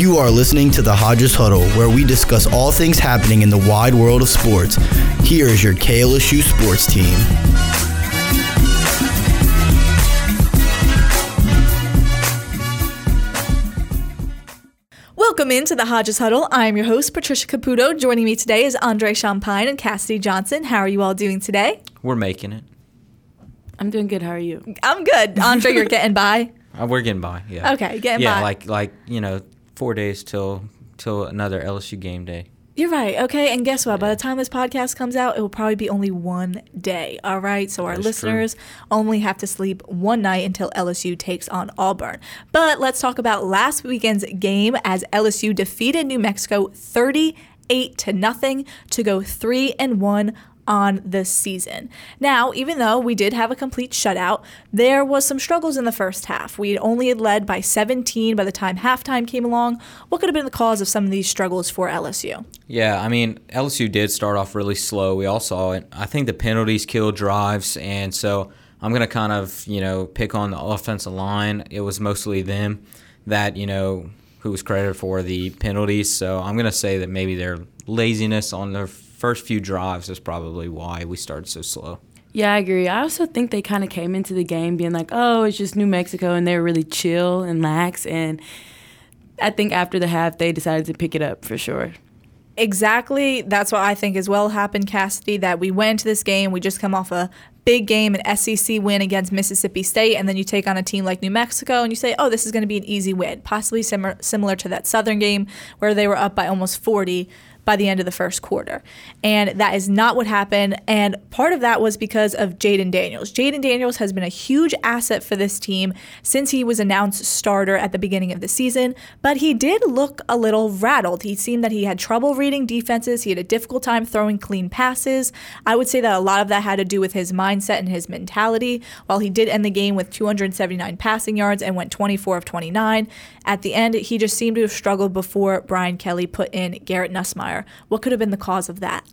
You are listening to the Hodges Huddle, where we discuss all things happening in the wide world of sports. Here is your KLSU sports team. Welcome into the Hodges Huddle. I'm your host, Patricia Caputo. Joining me today is Andre Champagne and Cassidy Johnson. How are you all doing today? We're making it. I'm doing good. How are you? I'm good. Andre, you're getting by. Uh, we're getting by. Yeah. Okay, getting yeah, by. like like you know, four days till till another LSU game day. You're right. Okay, and guess what? By the time this podcast comes out, it will probably be only one day. All right, so our is true. listeners only have to sleep one night until LSU takes on Auburn. But let's talk about last weekend's game as LSU defeated New Mexico 38 to nothing to go three and one on the season. Now, even though we did have a complete shutout, there was some struggles in the first half. We only had led by 17 by the time halftime came along. What could have been the cause of some of these struggles for LSU? Yeah, I mean LSU did start off really slow. We all saw it. I think the penalties killed drives, and so I'm gonna kind of you know pick on the offensive line. It was mostly them that you know who was credited for the penalties. So I'm gonna say that maybe their laziness on their first few drives is probably why we started so slow. Yeah, I agree. I also think they kind of came into the game being like, "Oh, it's just New Mexico," and they're really chill and lax. And I think after the half, they decided to pick it up for sure. Exactly. That's what I think as well happened, Cassidy, that we went into this game. We just come off a big game, an SEC win against Mississippi State, and then you take on a team like New Mexico and you say, oh, this is going to be an easy win. Possibly similar, similar to that Southern game where they were up by almost 40 by the end of the first quarter. And that is not what happened. And part of that was because of Jayden Daniels. Jayden Daniels has been a huge asset for this team since he was announced starter at the beginning of the season, but he did look a little rattled. He seemed that he had trouble reading defenses, he had a difficult time throwing clean passes. I would say that a lot of that had to do with his mindset and his mentality. While he did end the game with 279 passing yards and went 24 of 29, at the end, he just seemed to have struggled before Brian Kelly put in Garrett Nussmeier. What could have been the cause of that?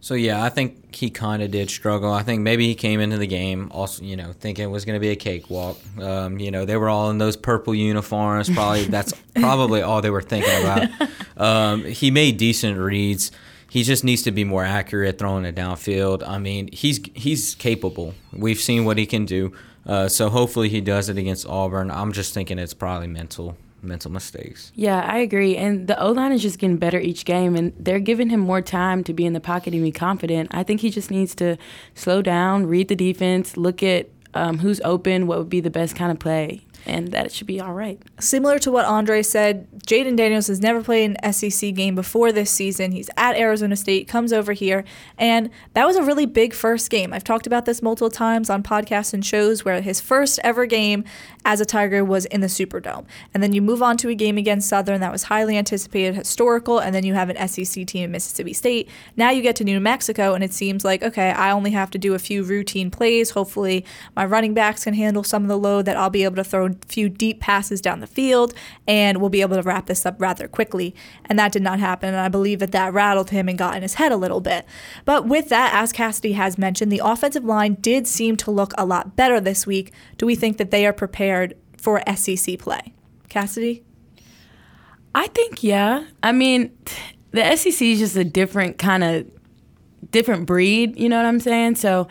So yeah, I think he kind of did struggle. I think maybe he came into the game also, you know, thinking it was going to be a cakewalk. Um, you know, they were all in those purple uniforms. Probably that's probably all they were thinking about. Um, he made decent reads. He just needs to be more accurate throwing it downfield. I mean, he's he's capable. We've seen what he can do. Uh, so hopefully he does it against Auburn. I'm just thinking it's probably mental mental mistakes. Yeah, I agree. And the O line is just getting better each game, and they're giving him more time to be in the pocket and be confident. I think he just needs to slow down, read the defense, look at um, who's open, what would be the best kind of play, and that it should be all right. Similar to what Andre said, Jayden Daniels has never played an SEC game before this season. He's at Arizona State, comes over here, and that was a really big first game. I've talked about this multiple times on podcasts and shows where his first ever game as a Tiger was in the Superdome. And then you move on to a game against Southern that was highly anticipated, historical, and then you have an SEC team in Mississippi State. Now you get to New Mexico, and it seems like, okay, I only have to do a few routine plays. Hopefully, my running backs can handle some of the load that I'll be able to throw few deep passes down the field, and we'll be able to wrap this up rather quickly. And that did not happen, and I believe that that rattled him and got in his head a little bit. But with that, as Cassidy has mentioned, the offensive line did seem to look a lot better this week. Do we think that they are prepared for SEC play? Cassidy? I think yeah. I mean, the SEC is just a different kind of different breed. You know what I'm saying? So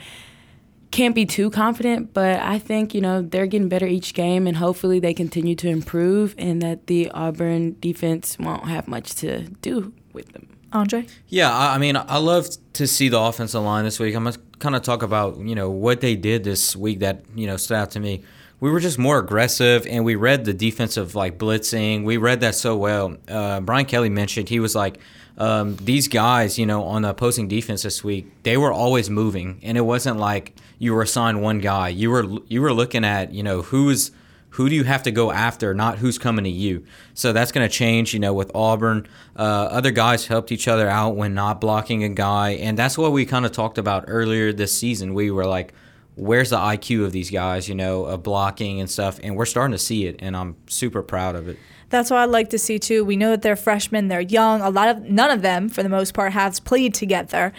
can't be too confident, but I think you know they're getting better each game, and hopefully they continue to improve, and that the Auburn defense won't have much to do with them. Andre? Yeah, I, I mean, I love to see the offensive line this week. I'm gonna kind of talk about you know what they did this week that you know stood out to me. We were just more aggressive, and we read the defensive like blitzing. We read that so well. Uh, Brian Kelly mentioned he was like, um, these guys, you know, on the opposing defense this week, they were always moving, and it wasn't like you were assigned one guy. You were you were looking at you know who's who do you have to go after, not who's coming to you. So that's going to change, you know, with Auburn. Uh, other guys helped each other out when not blocking a guy, and that's what we kind of talked about earlier this season. We were like, where's the IQ of these guys, you know, of blocking and stuff, and we're starting to see it, and I'm super proud of it. That's what I'd like to see too. We know that they're freshmen, they're young. A lot of none of them, for the most part, have played together.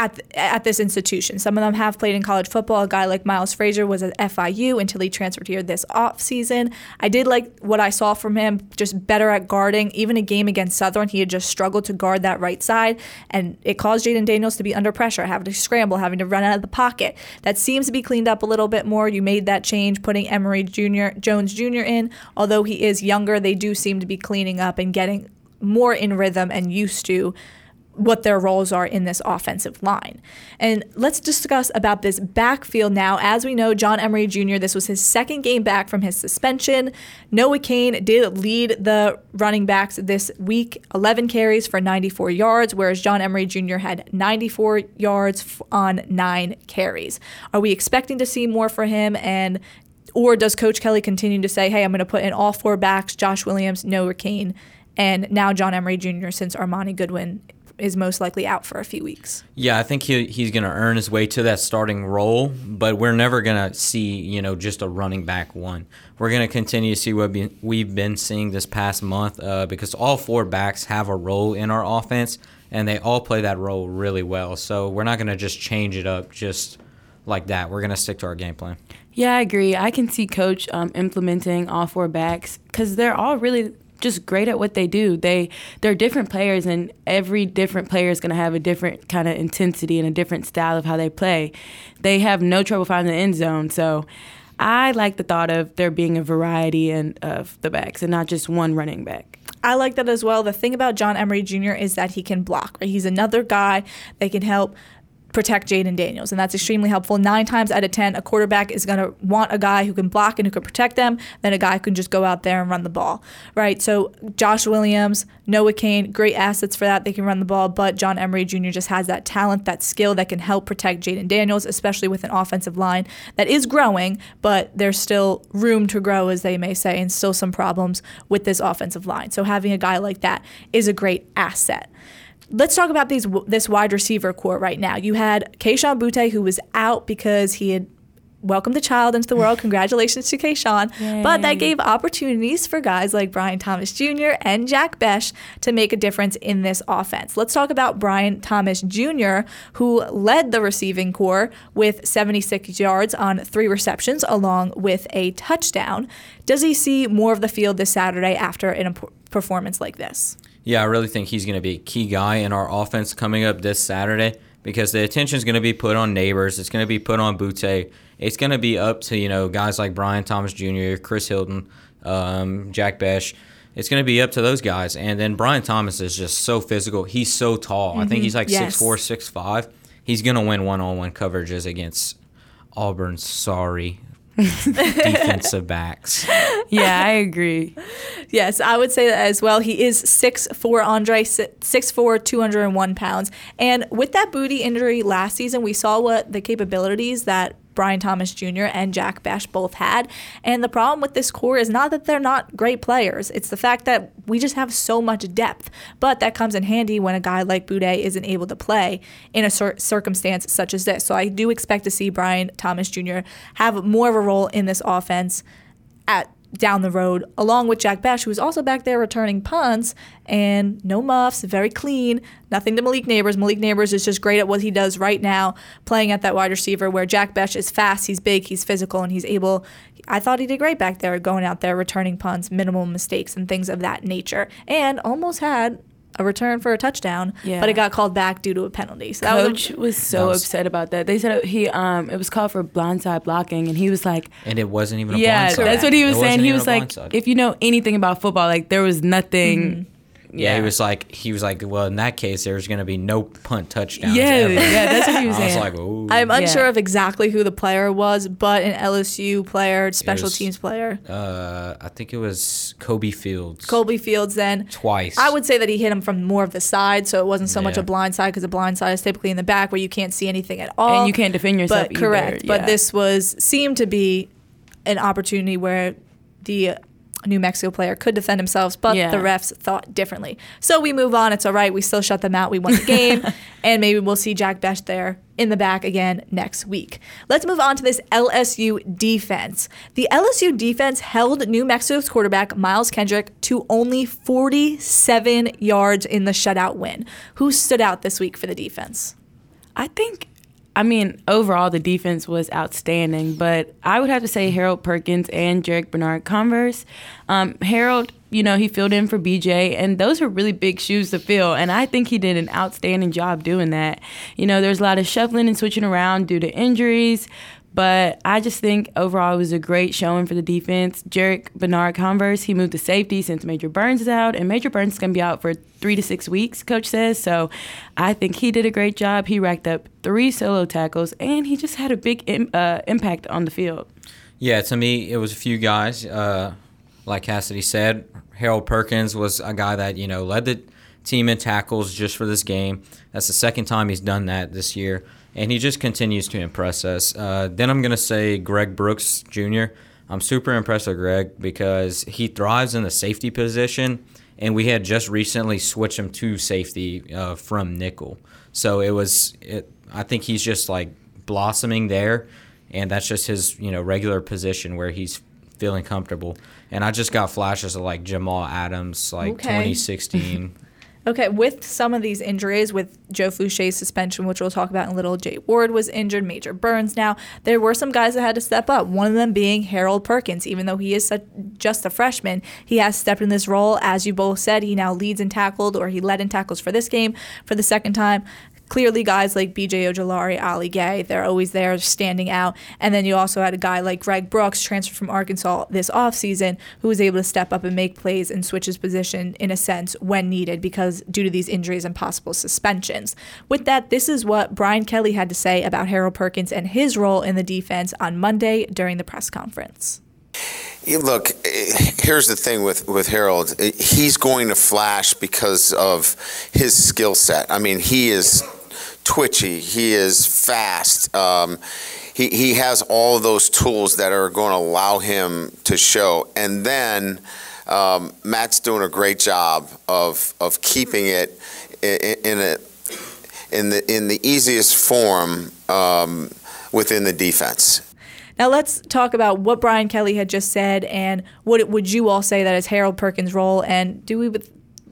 At at this institution. Some of them have played in college football. A guy like Miles Frazier was at FIU until he transferred here this off season. I did like what I saw from him, just better at guarding. Even a game against Southern, he had just struggled to guard that right side, and it caused Jayden Daniels to be under pressure, having to scramble, having to run out of the pocket. That seems to be cleaned up a little bit more. You made that change, putting Emery Jr. Jones Jr. in. Although he is younger, they do seem to be cleaning up and getting more in rhythm and used to what their roles are in this offensive line. And let's discuss about this backfield now. As we know, John Emery Jr., this was his second game back from his suspension. Noah Cain did lead the running backs this week, 11 carries for 94 yards, whereas John Emery Jr. had 94 yards on nine carries. Are we expecting to see more for him? And or does Coach Kelly continue to say, hey, I'm going to put in all four backs, Josh Williams, Noah Cain, and now John Emery Jr., since Armoni Goodwin is most likely out for a few weeks. Yeah, I think he, he's going to earn his way to that starting role, but we're never going to see, you know, just a running back one. We're going to continue to see what be, we've been seeing this past month uh, because all four backs have a role in our offense, and they all play that role really well. So we're not going to just change it up just like that. We're going to stick to our game plan. Yeah, I agree. I can see Coach um, implementing all four backs because they're all really just great at what they do. They they're different players, and every different player is going to have a different kind of intensity and a different style of how they play. They have no trouble finding the end zone, so. I like the thought of there being a variety and of the backs and not just one running back. I like that as well. The thing about John Emery Jr. is that he can block. Right? He's another guy that can help protect Jayden Daniels, and that's extremely helpful. Nine times out of ten, a quarterback is going to want a guy who can block and who can protect them, then a guy who can just go out there and run the ball, right? So Josh Williams, Noah Cain, great assets for that. They can run the ball, but John Emery Jr. just has that talent, that skill that can help protect Jayden Daniels, especially with an offensive line that is growing, but there's still room to grow, as they may say, and still some problems with this offensive line. So having a guy like that is a great asset let's talk about these this wide receiver core right now. You had Kayshon Boutte, who was out because he had welcomed a child into the world. Congratulations to Kayshon. But that gave opportunities for guys like Brian Thomas Jr. and Jack Bech to make a difference in this offense. Let's talk about Brian Thomas Jr., who led the receiving core with 76 yards on three receptions, along with a touchdown. Does he see more of the field this Saturday after a performance like this? Yeah, I really think he's going to be a key guy in our offense coming up this Saturday because the attention is going to be put on Nabers. It's going to be put on Boutte. It's going to be up to you know guys like Brian Thomas Jr., Chris Hilton, um, Jack Bech. It's going to be up to those guys. And then Brian Thomas is just so physical. He's so tall. Mm-hmm. I think mm-hmm. he's like yes. 6'4", 6'5". He's going to win one-on-one coverages against Auburn. sorry defensive backs. Yeah, I agree. yes, I would say that as well. He is 6'4", Andre, 6'4", 201 pounds. And with that Boutte injury last season, we saw what the capabilities that Brian Thomas Jr. and Jack Bech both had. And the problem with this core is not that they're not great players, it's the fact that we just have so much depth. But that comes in handy when a guy like Boutte isn't able to play in a cir- circumstance such as this. So I do expect to see Brian Thomas Jr. have more of a role in this offense at down the road, along with Jack Bech, who was also back there returning punts and no muffs, very clean. Nothing to Malik Nabers. Malik Nabers is just great at what he does right now, playing at that wide receiver where Jack Bech is fast, he's big, he's physical, and he's able. I thought he did great back there, going out there, returning punts, minimal mistakes, and things of that nature, and almost had a return for a touchdown, yeah. but it got called back due to a penalty. So Coach was, was, so was, upset about that. They said he um it was called for blindside blocking, and he was like, and it wasn't even a yeah. Blindside. That's what he was it saying. He was like, if you know anything about football, like there was nothing. Mm-hmm yeah, he was like, he was like, well, in that case, there's going to be no punt touchdowns. Yeah, ever. yeah, that's what he was saying. I was like, Ooh. I'm unsure yeah. of exactly who the player was, but an LSU player, special was, teams player. Uh, I think it was Kobe Fields. Kobe Fields, then twice. I would say that he hit him from more of the side, so it wasn't so yeah. much a blind side because a blind side is typically in the back where you can't see anything at all, and you can't defend yourself. But correct, yeah. but this was seemed to be an opportunity where the New Mexico player could defend themselves, but yeah. the refs thought differently. So we move on. It's all right. We still shut them out. We won the game, and maybe we'll see Jack Bech there in the back again next week. Let's move on to this LSU defense. The LSU defense held New Mexico's quarterback Miles Kendrick to only 47 yards in the shutout win. Who stood out this week for the defense? I think, I mean, overall the defense was outstanding, but I would have to say Harold Perkins and Jarrick Bernard Converse. Um, Harold, you know, he filled in for BJ, and those are really big shoes to fill. And I think he did an outstanding job doing that. You know, there's a lot of shuffling and switching around due to injuries, but I just think overall it was a great showing for the defense. Jarrick Bernard Converse, he moved to safety since Major Burns is out, and Major Burns is going to be out for three to six weeks, coach says. So I think he did a great job. He racked up three solo tackles, and he just had a big Im- uh, impact on the field. Yeah, to me, it was a few guys. Uh, like Cassidy said, Harold Perkins was a guy that, you know, led the team in tackles just for this game. That's the second time he's done that this year and he just continues to impress us. Uh, then I'm going to say Greg Brooks Jr. I'm super impressed with Greg because he thrives in the safety position, and we had just recently switched him to safety uh, from nickel. So it was, it, I think he's just like blossoming there, and that's just his you know regular position where he's feeling comfortable. And I just got flashes of like Jamal Adams, like Okay. 2016. Okay, with some of these injuries, with Joe Foucha's suspension, which we'll talk about in a little, Jay Ward was injured, Major Burns now. There were some guys that had to step up. One of them being Harold Perkins. Even though he is such, just a freshman, he has stepped in this role. As you both said, he now leads in tackled, or he led in tackles for this game for the second time. Clearly, guys like BJ Ojulari, Ali Gaye, they're always there standing out. And then you also had a guy like Greg Brooks, transferred from Arkansas this offseason, who was able to step up and make plays and switch his position in a sense when needed because due to these injuries and possible suspensions. With that, this is what Brian Kelly had to say about Harold Perkins and his role in the defense on Monday during the press conference. Look, here's the thing with, with Harold. He's going to flash because of his skill set. I mean, he is twitchy. He is fast. Um, he, he has all those tools that are going to allow him to show. And then um, Matt's doing a great job of, of keeping it i- i- in a in the in the easiest form um, within the defense. Now let's talk about what Brian Kelly had just said and what would you all say that is Harold Perkins' role and do we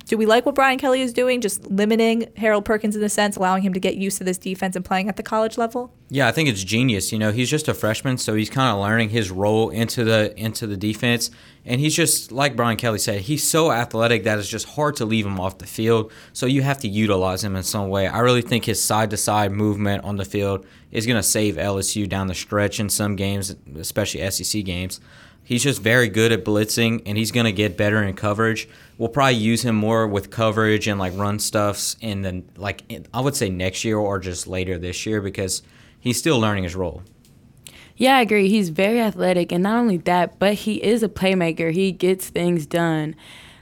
do we like what Brian Kelly is doing, just limiting Harold Perkins in a sense, allowing him to get used to this defense and playing at the college level? Yeah, I think it's genius. You know, he's just a freshman, so he's kind of learning his role into the into the defense, and he's just like Brian Kelly said, he's so athletic that it's just hard to leave him off the field. So you have to utilize him in some way. I really think his side to side movement on the field is going to save LSU down the stretch in some games, especially SEC games. He's just very good at blitzing, and he's going to get better in coverage. We'll probably use him more with coverage and like run stuffs in the like in- I would say next year or just later this year because he's still learning his role. Yeah, I agree. He's very athletic, and not only that, but he is a playmaker. He gets things done.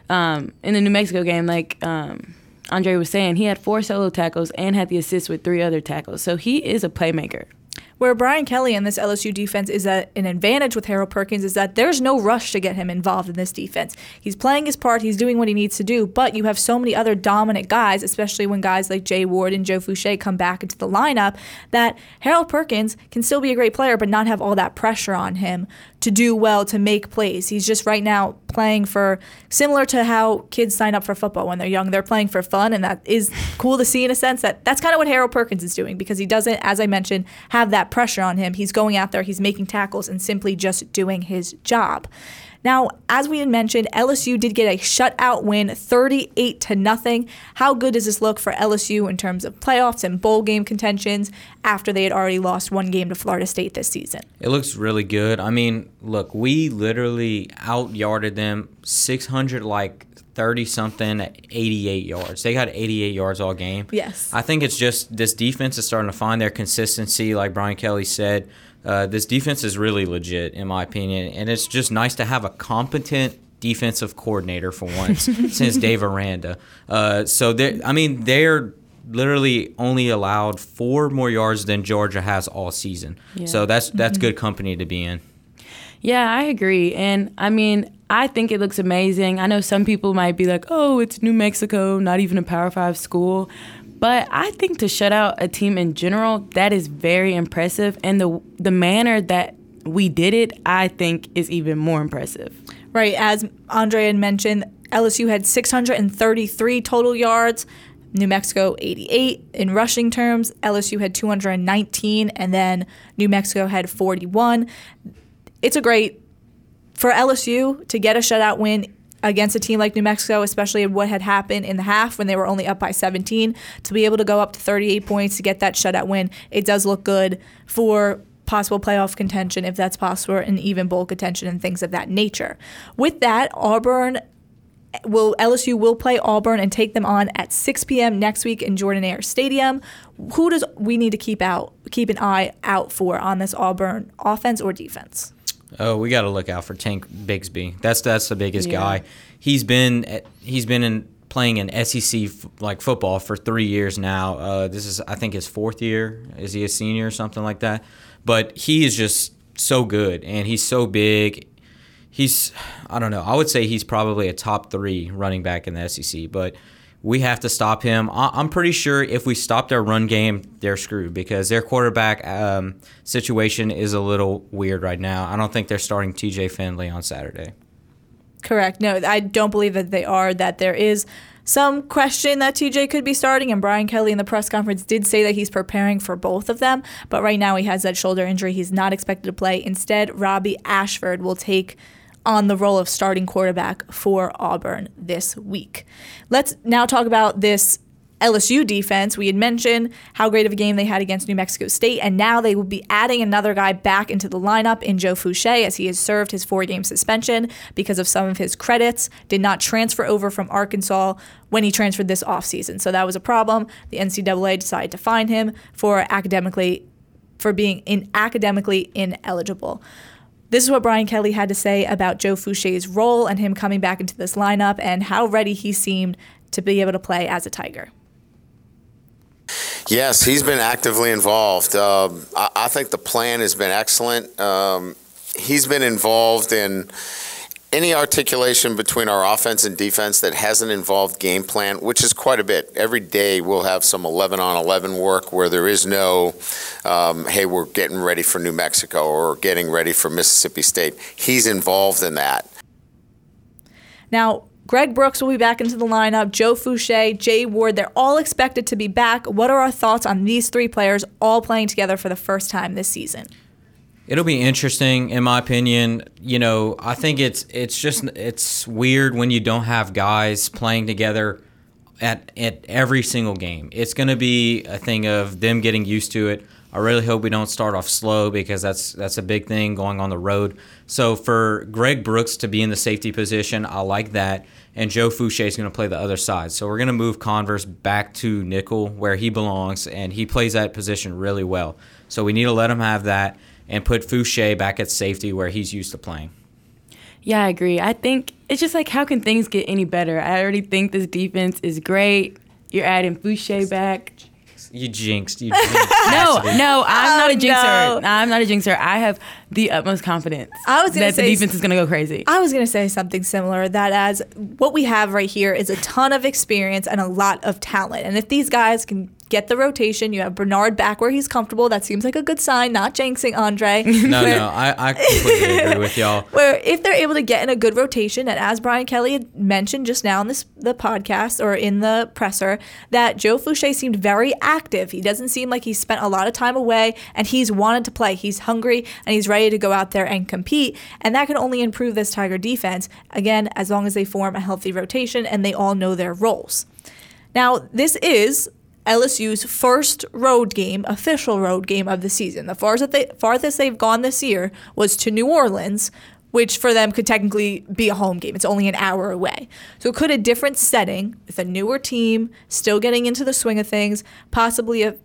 Um, in the New Mexico game, like um, Andre was saying, he had four solo tackles and had the assist with three other tackles. So he is a playmaker. Where Brian Kelly and this LSU defense is at an advantage with Harold Perkins is that there's no rush to get him involved in this defense. He's playing his part, he's doing what he needs to do, but you have so many other dominant guys, especially when guys like Jay Ward and Joe Foucha come back into the lineup, that Harold Perkins can still be a great player, but not have all that pressure on him to do well, to make plays. He's just right now playing for similar to how kids sign up for football when they're young. They're playing for fun, and that is cool to see in a sense that that's kind of what Harold Perkins is doing because he doesn't, as I mentioned, have that pressure on him. He's going out there, he's making tackles, and simply just doing his job. Now, as we had mentioned, LSU did get a shutout win, 38 to nothing. How good does this look for LSU in terms of playoffs and bowl game contentions after they had already lost one game to Florida State this season? It looks really good. I mean, look, we literally out yarded them 600 like 30 something at 88 yards. They got 88 yards all game. Yes. I think it's just this defense is starting to find their consistency, like Brian Kelly said. Uh, this defense is really legit, in my opinion, and it's just nice to have a competent defensive coordinator for once since Dave Aranda. Uh, so, I mean, they're literally only allowed four more yards than Georgia has all season. Yeah. So that's that's good company to be in. Yeah, I agree. And I mean, I think it looks amazing. I know some people might be like, oh, it's New Mexico, not even a Power Five school. But I think to shut out a team in general, that is very impressive. And the the manner that we did it, I think, is even more impressive. Right, as Andre had mentioned, LSU had 633 total yards. New Mexico 88 in rushing terms. LSU had 219, and then New Mexico had 41. It's a great for LSU to get a shutout win against a team like New Mexico, especially what had happened in the half when they were only up by 17, to be able to go up to 38 points to get that shutout win, it does look good for possible playoff contention if that's possible and even bowl contention and things of that nature. With that, Auburn will LSU will play Auburn and take them on at 6 p.m. next week in Jordan-Hare Stadium. Who does we need to keep out keep an eye out for on this Auburn offense or defense? Oh, we got to look out for Tank Bigsby. That's that's the biggest Yeah. guy. He's been he's been in playing in SEC f- like football for three years now. Uh, this is I think his fourth year. Is he a senior or something like that? But he is just so good and he's so big. He's I don't know. I would say he's probably a top three running back in the SEC, but. We have to stop him. I'm pretty sure if we stop their run game, they're screwed because their quarterback um, situation is a little weird right now. I don't think they're starting TJ Finley on Saturday. Correct. No, I don't believe that they are. That there is some question that TJ could be starting, and Brian Kelly in the press conference did say that he's preparing for both of them. But right now he has that shoulder injury. He's not expected to play. Instead, Robbie Ashford will take on the role of starting quarterback for Auburn this week. Let's now talk about this LSU defense. We had mentioned how great of a game they had against New Mexico State, and now they will be adding another guy back into the lineup in Joe Foucha as he has served his four game suspension because of some of his credits, did not transfer over from Arkansas when he transferred this offseason. So that was a problem. The NCAA decided to fine him for academically for being in academically ineligible. This is what Brian Kelly had to say about Joe Foucha's role and him coming back into this lineup and how ready he seemed to be able to play as a Tiger. Yes, he's been actively involved. Um, I, I think the plan has been excellent. Um, he's been involved in any articulation between our offense and defense that hasn't involved game plan, which is quite a bit. Every day we'll have some 11 on 11 work where there is no, um, hey, we're getting ready for New Mexico or getting ready for Mississippi State. He's involved in that. Now, Greg Brooks will be back into the lineup. Joe Foucha, Jay Ward, they're all expected to be back. What are our thoughts on these three players all playing together for the first time this season? It'll be interesting, in my opinion. You know, I think it's it's just it's weird when you don't have guys playing together at at every single game. It's going to be a thing of them getting used to it. I really hope we don't start off slow because that's that's a big thing going on the road. So for Greg Brooks to be in the safety position, I like that. And Joe Foucha is going to play the other side. So we're going to move Converse back to nickel where he belongs, and he plays that position really well. So we need to let him have that and put Foucha back at safety where he's used to playing. Yeah, I agree. I think it's just like, how can things get any better? I already think this defense is great. You're adding Foucha back. You jinxed. You jinxed. No, no, I'm not a Oh, jinxer. no. I'm not a jinxer. I have the utmost confidence I was gonna that the defense is going to go crazy. I was going to say something similar that as what we have right here is a ton of experience and a lot of talent. And if these guys can get the rotation, you have Bernard back where he's comfortable. That seems like a good sign, not jinxing Andre. No, Where- no, I, I completely agree with y'all. where if they're able to get in a good rotation, and as Brian Kelly had mentioned just now in this the podcast or in the presser, that Joe Foucha seemed very active. He doesn't seem like he spent a lot of time away, and he's wanted to play. He's hungry and he's ready to go out there and compete, and that can only improve this Tiger defense. Again, as long as they form a healthy rotation and they all know their roles. Now, this is LSU's first road game, official road game of the season. The farthest, they, farthest they've gone this year was to New Orleans, which for them could technically be a home game. It's only an hour away. So could a different setting with a newer team, still getting into the swing of things, possibly a,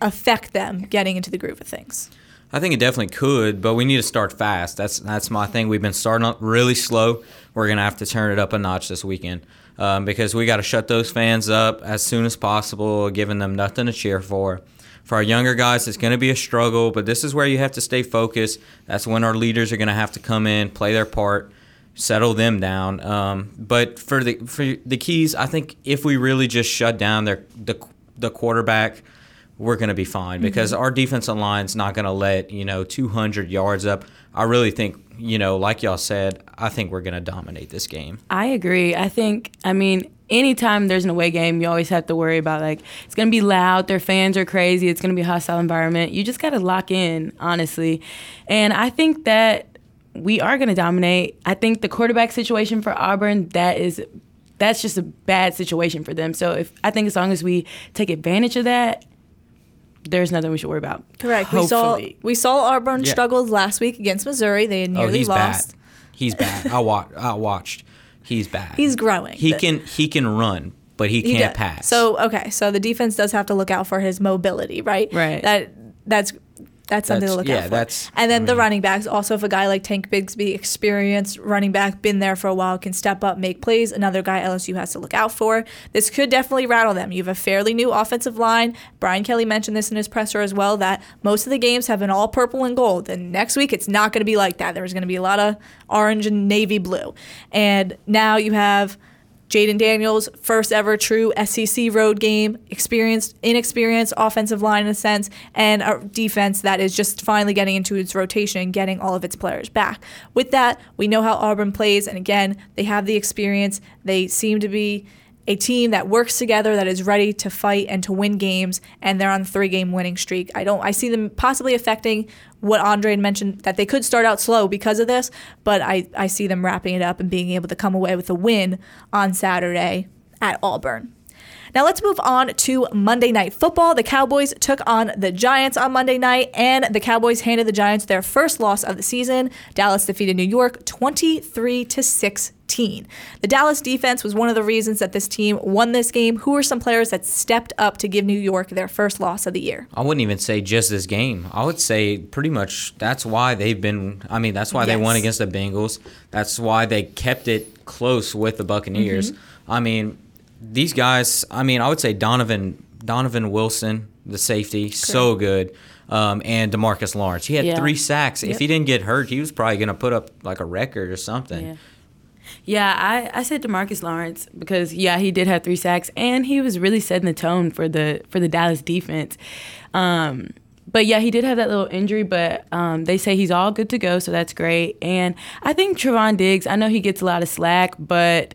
affect them getting into the groove of things? I think it definitely could, but we need to start fast. That's that's my thing. We've been starting up really slow. We're gonna have to turn it up a notch this weekend um, because we got to shut those fans up as soon as possible, giving them nothing to cheer for. For our younger guys, it's going to be a struggle, but this is where you have to stay focused. That's when our leaders are going to have to come in, play their part, settle them down. Um, but for the for the keys, I think if we really just shut down their the the quarterback we're going to be fine because mm-hmm. our defensive line's not going to let you know 200 yards up. I really think you know, like y'all said, I think we're going to dominate this game. I agree. I think, I mean, anytime there's an away game, you always have to worry about like it's going to be loud, their fans are crazy, it's going to be a hostile environment. You just got to lock in, honestly. And I think that we are going to dominate. I think the quarterback situation for Auburn, that is that's just a bad situation for them. So if I think as long as we take advantage of that, there's nothing we should worry about. Correct. We saw Hopefully. we saw Auburn Yeah. struggled last week against Missouri. They had Oh, nearly he's lost. bad. He's bad. I watched. I watched. He's bad. He's growing. He The- can he can run, but he He can't does. pass. So okay, so the defense does have to look out for his mobility, right? Right. That that's that's something That's- to look yeah, out for. that's- and then I the mm-hmm. running backs, also if a guy like Tank Bigsby, experienced running back, been there for a while, can step up, make plays. Another guy LSU has to look out for. This could definitely rattle them. You have a fairly new offensive line. Brian Kelly mentioned this in his presser as well that most of the games have been all purple and gold. And next week it's not going to be like that. There's going to be a lot of orange and navy blue. And now you have Jayden Daniels, first ever true SEC road game, experienced, inexperienced offensive line in a sense, and a defense that is just finally getting into its rotation and getting all of its players back. With that, we know how Auburn plays, and again, they have the experience. They seem to be a team that works together, that is ready to fight and to win games, and they're on a three-game winning streak. I don't, I see them possibly affecting what Andre had mentioned that they could start out slow because of this, but I, I see them wrapping it up and being able to come away with a win on Saturday at Auburn. Now let's move on to Monday Night Football. The Cowboys took on the Giants on Monday night, and the Cowboys handed the Giants their first loss of the season. Dallas defeated New York 23 to 16. The Dallas defense was one of the reasons that this team won this game. Who are some players that stepped up to give New York their first loss of the year? I wouldn't even say just this game. I would say pretty much that's why they've been. I mean, that's why they won against the Bengals. That's why they kept it close with the Buccaneers. Mm-hmm. I mean, these guys. I mean, I would say Donovan Donovan Wilson, the safety, so good. Um, and Demarcus Lawrence, he had Yeah. three sacks. Yep. If he didn't get hurt, he was probably going to put up like a record or something. Yeah. Yeah, I, I said Demarcus Lawrence because yeah, he did have three sacks and he was really setting the tone for the for the Dallas defense. Um, but yeah, he did have that little injury, but um, they say he's all good to go, so that's great. And I think Trevon Diggs, I know he gets a lot of slack, but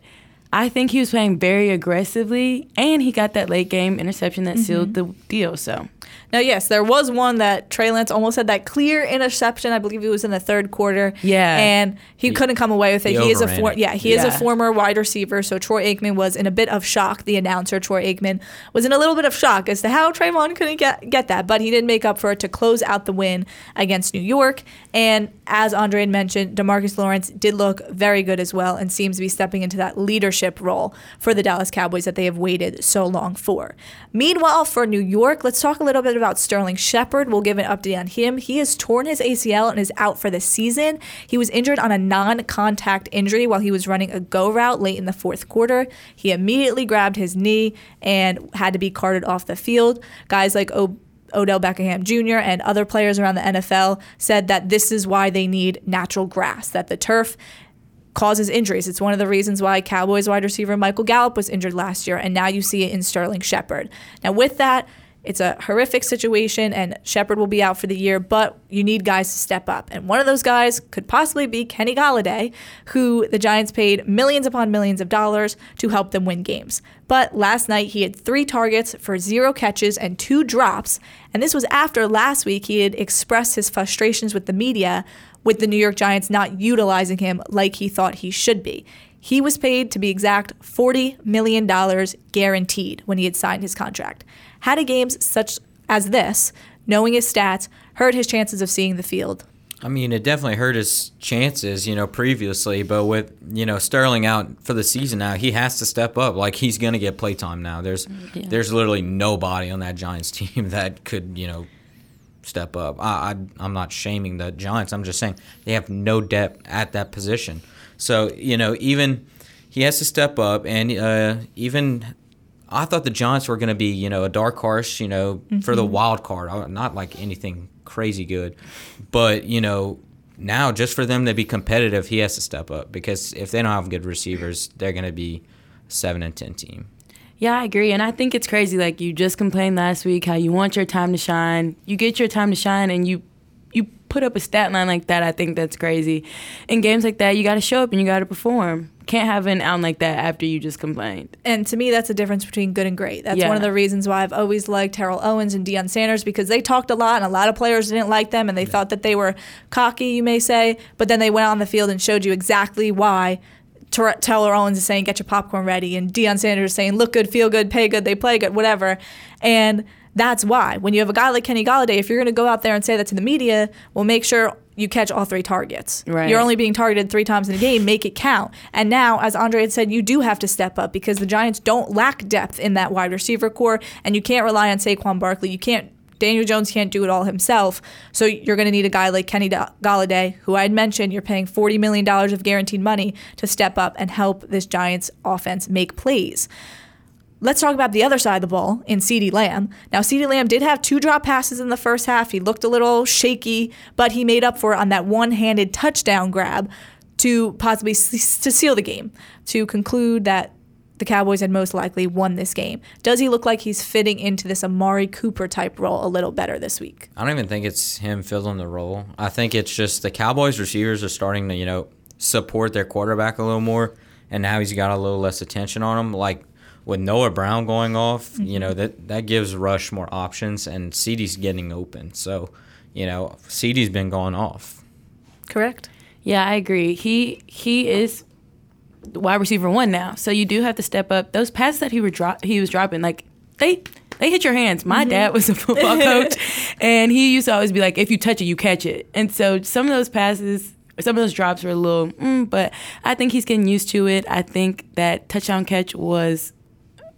I think he was playing very aggressively, and he got that late game interception that mm-hmm. sealed the deal. So Now, yes, there was one that Trey Lance almost had that clear interception. I believe it was in the third quarter. Yeah. and he, couldn't come away with it. he He, is a overran for, it. yeah, he is a former wide receiver. So Troy Aikman was in a bit of shock. The announcer Troy Aikman was in a little bit of shock as to how Trevon couldn't get get that, but he did make up for it to close out the win against New York. And as Andre had mentioned, Demarcus Lawrence did look very good as well, and seems to be stepping into that leadership role for the Dallas Cowboys that they have waited so long for. Meanwhile, for New York, let's talk a little bit about Sterling Shepard. We'll give an update on him. He has torn his ACL and is out for the season. He was injured on a non contact injury while he was running a go route late in the fourth quarter. He immediately grabbed his knee and had to be carted off the field. Guys like o- Odell Beckham Jr. and other players around the NFL said that this is why they need natural grass, that the turf causes injuries. It's one of the reasons why Cowboys wide receiver Michael Gallup was injured last year, and now you see it in Sterling Shepard. Now, with that, it's a horrific situation, and Shepard will be out for the year, but you need guys to step up. And one of those guys could possibly be Kenny Golladay, who the Giants paid millions upon millions of dollars to help them win games. But last night, he had three targets for zero catches and two drops, and this was after last week he had expressed his frustrations with the media with the New York Giants not utilizing him like he thought he should be. He was paid, to be exact, $40 million guaranteed when he had signed his contract. Had a games such as this, knowing his stats, hurt his chances of seeing the field. I mean, it definitely hurt his chances, you know, previously. But with you know Sterling out for the season now, he has to step up. Like he's gonna get playtime now. There's mm, there's literally nobody on that Giants team that could you know step up. I, I I'm not shaming the Giants. I'm just saying they have no depth at that position. So you know even he has to step up, and uh, even I thought the Giants were going to be, you know, a dark horse, you know, for the wild card. Not like anything crazy good, but you know, now just for them to be competitive, he has to step up because if they don't have good receivers, they're going to be seven and ten team. Yeah, I agree. And I think it's crazy. Like you just complained last week how you want your time to shine. You get your time to shine and you you put up a stat line like that. I think that's crazy. In games like that, you got to show up and you got to perform. Can't have an out like that after you just complained. And to me, that's a difference between good and great. That's Yeah. one of the reasons why I've always liked Terrell Owens and Deion Sanders because they talked a lot and a lot of players didn't like them and they thought that they were cocky, you may say, but then they went on the field and showed you exactly why. Terrell Owens is saying, get your popcorn ready, and Deion Sanders is saying, look good, feel good, pay good, they play good, whatever. And that's why. When you have a guy like Kenny Golladay, if you're going to go out there and say that to the media, well, make sure you catch all three targets. Right. You're only being targeted three times in a game, make it count. And now, as Andre had said, you do have to step up because the Giants don't lack depth in that wide receiver core, and you can't rely on Saquon Barkley. You can't. Daniel Jones can't do it all himself, so you're going to need a guy like Kenny Golladay, who I had mentioned. You're paying $40 million of guaranteed money to step up and help this Giants offense make plays. Let's talk about the other side of the ball in CeeDee Lamb. Now, CeeDee Lamb did have two drop passes in the first half. He looked a little shaky, but he made up for it on that one-handed touchdown grab to possibly to seal the game, to conclude that the Cowboys had most likely won this game. Does he look like he's fitting into this Amari Cooper type role a little better this week? I don't even think it's him filling the role. I think it's just the Cowboys receivers are starting to, you know, support their quarterback a little more, and now he's got a little less attention on him. Like with Noah Brown going off, you mm-hmm. know that that gives Rush more options, and CD's getting open. So, you know, CD's been going off. Correct. Yeah, I agree. He he is the wide receiver one now, so you do have to step up. Those passes that he were drop he was dropping, like they they hit your hands. My dad was a football coach, and he used to always be like, "If you touch it, you catch it." And so some of those passes. Some of those drops were a little, mm, but I think he's getting used to it. I think that touchdown catch was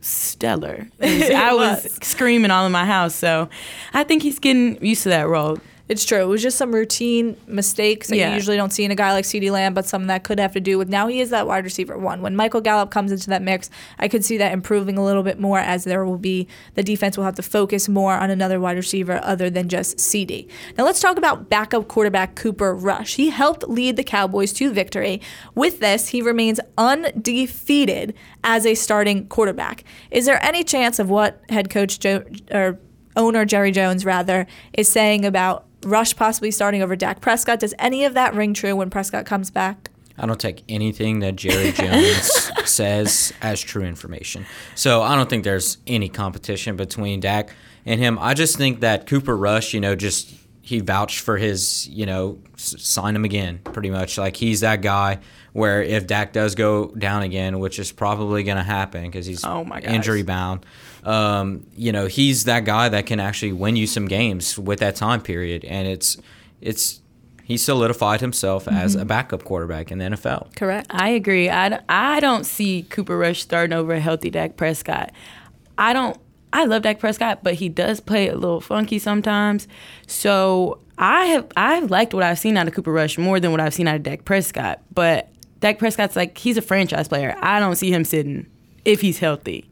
stellar. I was, was. screaming all in my house, so I think he's getting used to that role. It's true. It was just some routine mistakes that Yeah. you usually don't see in a guy like CeeDee Lamb, but something that could have to do with now he is that wide receiver one. When Michael Gallup comes into that mix, I could see that improving a little bit more as there will be the defense will have to focus more on another wide receiver other than just CD. Now let's talk about backup quarterback Cooper Rush. He helped lead the Cowboys to victory. With this, he remains undefeated as a starting quarterback. Is there any chance of what head coach Joe or owner Jerry Jones rather is saying about Rush possibly starting over Dak Prescott. Does any of that ring true when Prescott comes back? I don't take anything that Jerry Jones says as true information. So I don't think there's any competition between Dak and him. I just think that Cooper Rush, you know, just he vouched for his, you know, s- sign him again, pretty much. Like he's that guy where if Dak does go down again, which is probably going to happen because he's Oh my injury bound, um, you know, he's that guy that can actually win you some games with that time period, and it's it's he solidified himself as a backup quarterback in the NFL. Correct. I agree. I, I don't see Cooper Rush starting over a healthy Dak Prescott. I don't. I love Dak Prescott, but he does play a little funky sometimes. So I have I've liked what I've seen out of Cooper Rush more than what I've seen out of Dak Prescott. But Dak Prescott's like he's a franchise player. I don't see him sitting if he's healthy.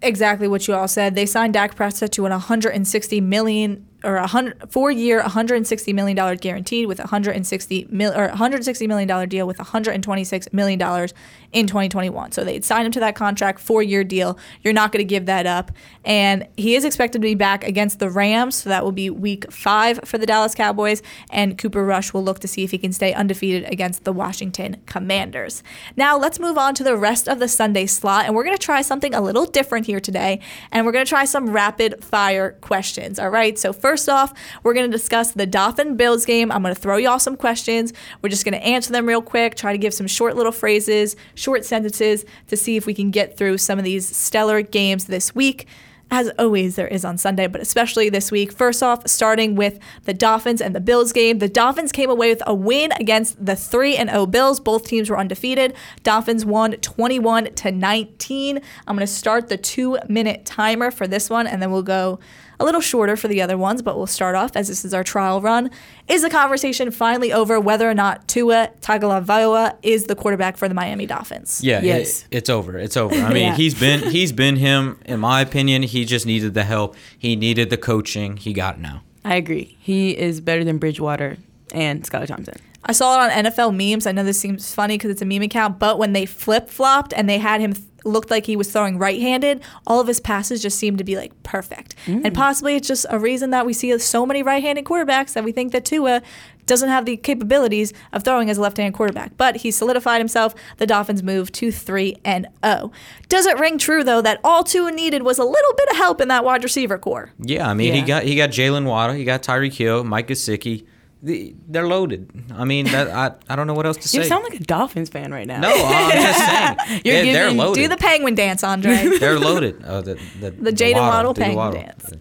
Exactly what you all said. They signed Dak Prescott to an 160 million or a hundred four year 160 million dollar guaranteed with 160 mil or 160 million dollar deal with 126 million dollars in 2021. So they'd signed him to that contract, four year deal. You're not going to give that up, and he is expected to be back against the Rams. So that will be week five for the Dallas Cowboys, and Cooper Rush will look to see if he can stay undefeated against the Washington Commanders. Now let's move on to the rest of the Sunday slot, and we're going to try something a little different here today, and we're going to try some rapid fire questions. All right. So first off, we're going to discuss the Dolphin Bills game. I'm going to throw y'all some questions. We're just going to answer them real quick. Try to give some short little phrases, short sentences to see if we can get through some of these stellar games this week. As always, there is on Sunday, but especially this week. First off, starting with the Dolphins and the Bills game. The Dolphins came away with a win against the 3 and 0 Bills. Both teams were undefeated. Dolphins won 21 to 19. I'm going to start the 2-minute timer for this one and then we'll go a little shorter for the other ones, but we'll start off as this is our trial run. Is the conversation finally over whether or not Tua Tagovailoa is the quarterback for the Miami Dolphins? Yeah, Yes. it, it's over. It's over. I mean, Yeah. he's been he's been him. In my opinion, he just needed the help. He needed the coaching. He got it now. I agree. He is better than Bridgewater and Skylar Thompson. I saw it on NFL memes. I know this seems funny because it's a meme account, but when they flip flopped and they had him th- looked like he was throwing right handed, all of his passes just seemed to be like perfect. Mm. And possibly it's just a reason that we see so many right handed quarterbacks that we think that Tua doesn't have the capabilities of throwing as a left-handed quarterback. But he solidified himself. The Dolphins move to 3 and 0. Does it ring true though that all Tua needed was a little bit of help in that wide receiver core? Yeah, I mean he got he got Jalen Waddle, he got Tyreek Hill, Mike Gesicki. The, they're loaded. I mean, that, I I don't know what else to say. You sound like a Dolphins fan right now. no, I'm just saying. You're they're giving- loaded. Do the penguin dance, Andre. they're loaded. Oh, the the, The Jaden Waddle the penguin dance.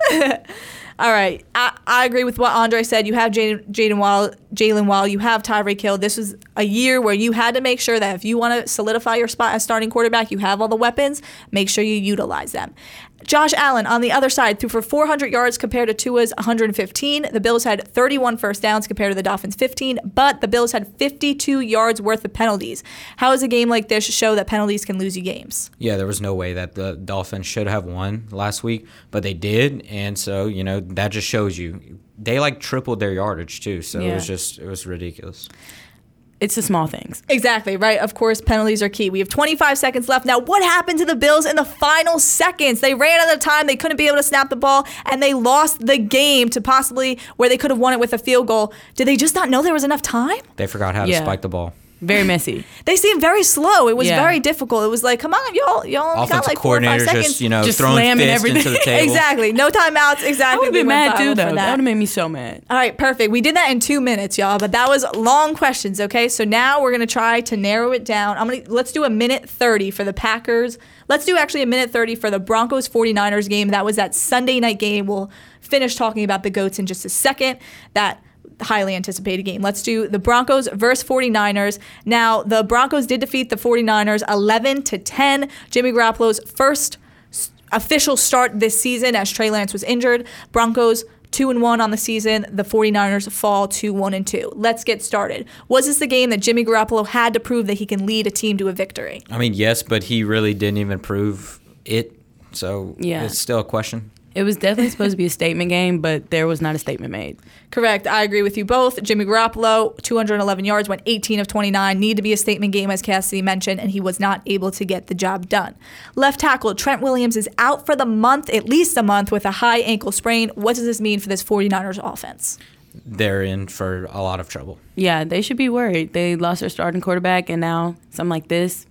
All right, I, I agree with what Andre said. You have Jaden Jaden Wall, Jalen Wall. You have Tyreek Hill. This was a year where you had to make sure that if you want to solidify your spot as starting quarterback, you have all the weapons. Make sure you utilize them. Josh Allen on the other side threw for 400 yards compared to Tua's 115. The Bills had 31 first downs compared to the Dolphins' 15, but the Bills had 52 yards worth of penalties. How does a game like this show that penalties can lose you games? Yeah, there was no way that the Dolphins should have won last week, but they did, and so you know that just shows you they like tripled their yardage too. So it was just it was ridiculous. It's the small things. Exactly, right? Of course, penalties are key. We have 25 seconds left. Now, what happened to the Bills in the final seconds? They ran out of time. They couldn't be able to snap the ball, and they lost the game to possibly where they could have won it with a field goal. Did they just not know there was enough time? They forgot how to spike the ball. Very messy. They seemed very slow. It was Yeah. very difficult. It was like, come on, y'all, y'all only got Offensive like four or five coordinator seconds. just you know Just throwing slamming fists everything. into the table. exactly. No timeouts. Exactly. I would have We been went mad too, for though. That would have made me so mad. All right, perfect. We did that in two minutes, y'all, but that was long questions. Okay, so now we're gonna try to narrow it down. I'm gonna let's do a minute thirty for the Packers. Let's do actually a minute thirty for the Broncos 49ers game. That was that Sunday night game. We'll finish talking about the goats in just a second. That highly anticipated game. Let's do the Broncos versus 49ers. Now, the Broncos did defeat the 49ers 11 to 10. Jimmy Garoppolo's first official start this season as Trey Lance was injured. Broncos 2 and 1 on the season. The 49ers fall to 1 and 2. Let's get started. Was this the game that Jimmy Garoppolo had to prove that he can lead a team to a victory? I mean, yes, but he really didn't even prove it. So Yeah. it's still a question. It was definitely supposed to be a statement game, but there was not a statement made. Correct. I agree with you both. Jimmy Garoppolo, 211 yards, went 18 of 29. Need to be a statement game, as Cassidy mentioned, and he was not able to get the job done. Left tackle Trent Williams is out for the month, at least a month, with a high ankle sprain. What does this mean for this 49ers offense? They're in for a lot of trouble. Yeah, they should be worried. They lost their starting quarterback, and now something like this,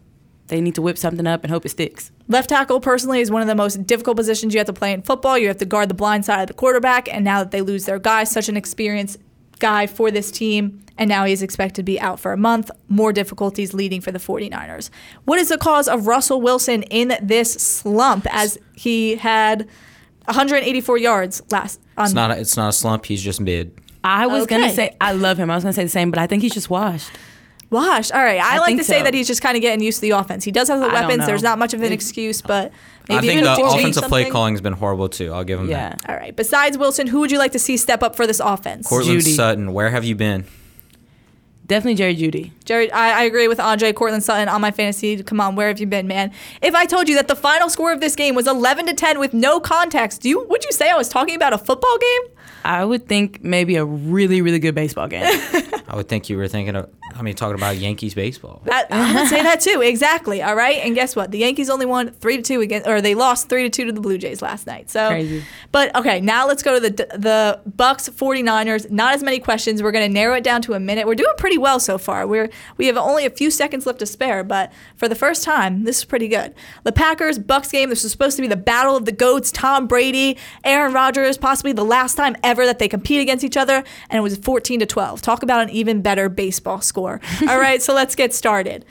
they need to whip something up and hope it sticks. Left tackle, personally, is one of the most difficult positions you have to play in football. You have to guard the blind side of the quarterback, and now that they lose their guy, such an experienced guy for this team, and now he's expected to be out for a month. More difficulties leading for the 49ers. What is the cause of Russell Wilson in this slump as he had 184 yards last on It's not. A, it's not a slump. He's just mid. I was Okay. gonna say I love him. I was gonna say the same, but I think he's just washed. Wash. All right. I, I like think to say so. that he's just kind of getting used to the offense. He does have the I weapons. There's not much of an It- excuse, but I think if the you change offensive play calling has been horrible too. I'll give him that. Yeah. that. All right. Besides Wilson, who would you like to see step up for this offense? Courtland Jeudy. Sutton, where have you been? Definitely Jerry Jeudy. Jerry, I, I agree with Andre Courtland Sutton on my fantasy. Come on, where have you been, man? If I told you that the final score of this game was 11 to 10 with no context, do you would you say I was talking about a football game? I would think maybe a really, really good baseball game. I would think you were thinking of. I mean, talking about Yankees baseball. That, I would say that too. Exactly. All right. And guess what? The Yankees only won three to two against, or they lost three to two to the Blue Jays last night. So Crazy. But okay, now let's go to the the Bucks 49ers. Not as many questions. We're going to narrow it down to a minute. We're doing pretty well so far. We're we have only a few seconds left to spare, but for the first time, this is pretty good. The Packers Bucks game. This was supposed to be the battle of the goats. Tom Brady, Aaron Rodgers, possibly the last time ever that they compete against each other, and it was 14 to 12. Talk about an even better baseball score. All right, so let's get started.